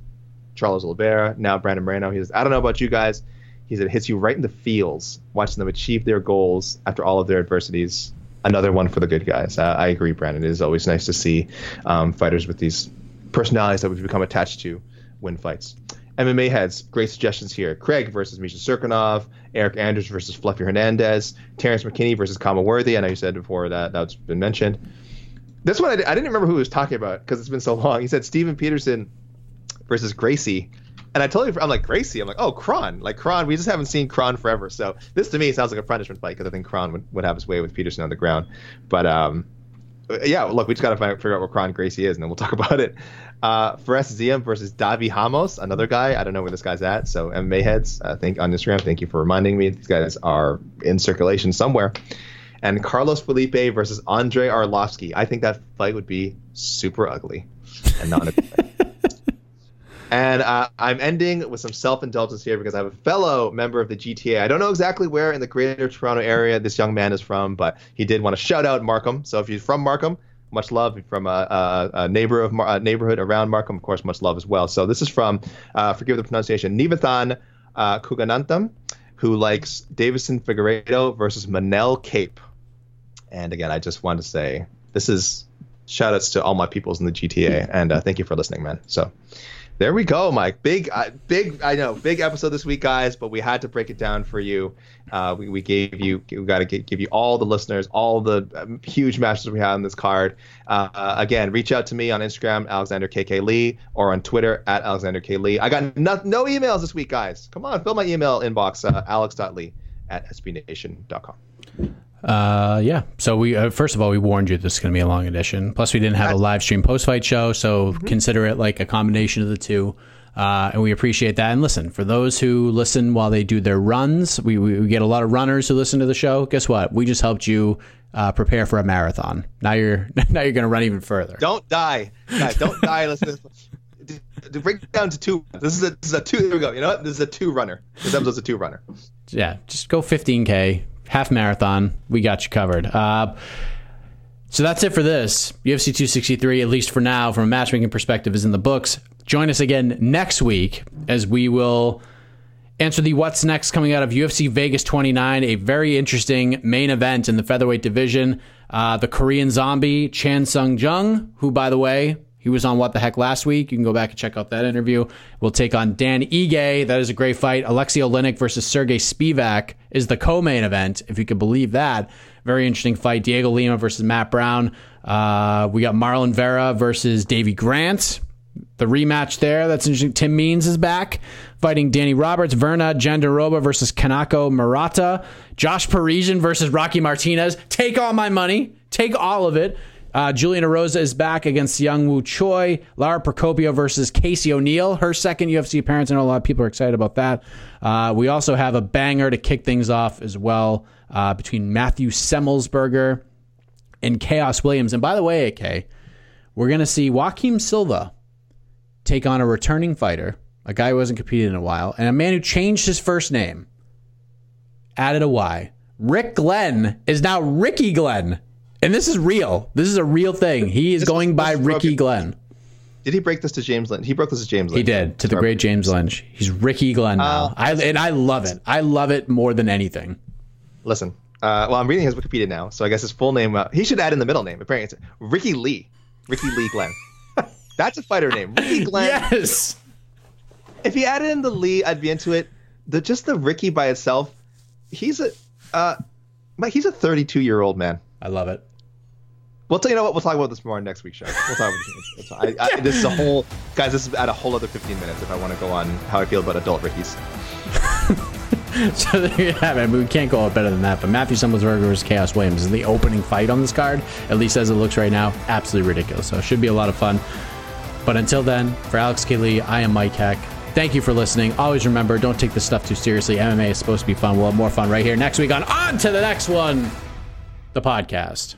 [SPEAKER 2] Charles Oliveira, now Brandon Moreno. He says, "I don't know about you guys." He said, "It hits you right in the feels watching them achieve their goals after all of their adversities." Another one for the good guys. Uh, I agree, Brandon. It is always nice to see um, fighters with these personalities that we've become attached to win fights. MMA heads, great suggestions here. Craig versus Misha Cirkunov, Eric Andrews versus Fluffy Hernandez, Terrence McKinney versus Khama Worthy. I know you said before that that's been mentioned. This one I, I didn't remember who he was talking about because it's been so long. He said Steven Peterson versus Gracie. And I totally, I'm like, Gracie. I'm like, oh, Kron. Like, Kron, we just haven't seen Kron forever. So this to me sounds like a punishment fight because I think Kron would, would have his way with Peterson on the ground. But um, yeah, look, we just got to figure out what Kron Gracie is, and then we'll talk about it. Uh, Fares Ziam versus Davi Ramos, another guy. I don't know where this guy's at. So MMA heads, I think on Instagram, thank you for reminding me. These guys are in circulation somewhere. and Carlos Felipe versus Andrei Arlovsky. I think that fight would be super ugly and not. A- and uh, I'm ending with some self-indulgence here because I have a fellow member of the GTA. I don't know exactly where in the Greater Toronto area this young man is from, but he did want to shout out Markham. So if you're from Markham, much love from a, a, a neighbor of a neighborhood around Markham, of course, much love as well. So this is from, uh, forgive the pronunciation, Nivathan uh, Kuganantham, who likes Deiveson Figueiredo versus Manel Kape. And again, I just want to say this is shout outs to all my peoples in the GTA, and uh, thank you for listening, man. So there we go, Mike. Big, uh, big. I know, big episode this week, guys. But we had to break it down for you. Uh, we, we gave you, we got to give you all the listeners, all the um, huge matches we have on this card. Uh, uh again, reach out to me on Instagram, Alexander KK Lee, or on Twitter at Alexander K Lee. I got no, no emails this week, guys. Come on, fill my email inbox, uh, alex.lee at sbnation.com.
[SPEAKER 1] Uh, yeah. So we uh, first of all we warned you this is going to be a long edition. Plus we didn't have a live stream post fight show, so mm-hmm. consider it like a combination of the two. Uh, and we appreciate that. And listen, for those who listen while they do their runs, we, we, we get a lot of runners who listen to the show. Guess what? We just helped you uh, prepare for a marathon. Now you're now you're going to run even further.
[SPEAKER 2] Don't die, guys! Don't die. Listen. To, to break it down to two. This is a this is a two. There we go. You know what? This is a two runner. This episode's a two runner.
[SPEAKER 1] Yeah, just go 15k half marathon. We got you covered. Uh, so that's it for this. UFC 263, at least for now, from a matchmaking perspective, is in the books. Join us again next week as we will answer the what's next coming out of UFC Vegas 29, a very interesting main event in the featherweight division. Uh, the Korean zombie, Chan Sung Jung, who, by the way, he was on What the Heck last week. You can go back and check out that interview. We'll take on Dan Ige. That is a great fight. Alexei Oleinik versus Sergey Spivak is the co-main event, if you could believe that. Very interesting fight. Diego Lima versus Matt Brown. Uh, we got Marlon Vera versus Davey Grant. The rematch there. That's interesting. Tim Means is back fighting Danny Roberts. Virna Jandiroba versus Kanako Murata. Josh Parisian versus Rocky Martinez. Take all my money. Take all of it. Uh, Julian Erosa is back against Young Woo Choi. Lara Procopio versus Casey O'Neill, her second UFC appearance. I know a lot of people are excited about that. Uh, we also have a banger to kick things off as well uh, between Matthew Semelsberger and Khaos Williams. And by the way, AK, we're going to see Joaquim Silva take on a returning fighter, a guy who hasn't competed in a while, and a man who changed his first name, added a Y. Rick Glenn is now Ricky Glenn. And this is real. This is a real thing. He is this going by Ricky Glenn.
[SPEAKER 2] Did he break this to James Lynch? He broke this to James Lynch.
[SPEAKER 1] He did to the great James Lynch. He's Ricky Glenn now. Uh, I, and I love it. I love it more than anything.
[SPEAKER 2] Listen, uh, well, I'm reading his Wikipedia now, so I guess his full name. Uh, he should add in the middle name. Apparently, it's Ricky Lee. Ricky Lee Glenn. That's a fighter name. Ricky Glenn.
[SPEAKER 1] Yes.
[SPEAKER 2] If he added in the Lee, I'd be into it. The just the Ricky by itself. He's a, uh, he's a 32 year old man.
[SPEAKER 1] I love it.
[SPEAKER 2] We'll tell you know what. We'll talk about this more on next week's show. We'll talk about this. I, I, this is a whole, guys. This is at a whole other 15 minutes if I want to go on how I feel about adult Rickies.
[SPEAKER 1] so there you have it. We can't go out better than that. But Matthew Semelsberger versus Khaos Williams is the opening fight on this card, at least as it looks right now. Absolutely ridiculous. So it should be a lot of fun. But until then, for Alex Kelly, I am Mike Heck. Thank you for listening. Always remember, don't take this stuff too seriously. MMA is supposed to be fun. We'll have more fun right here next week on On to the Next One, the podcast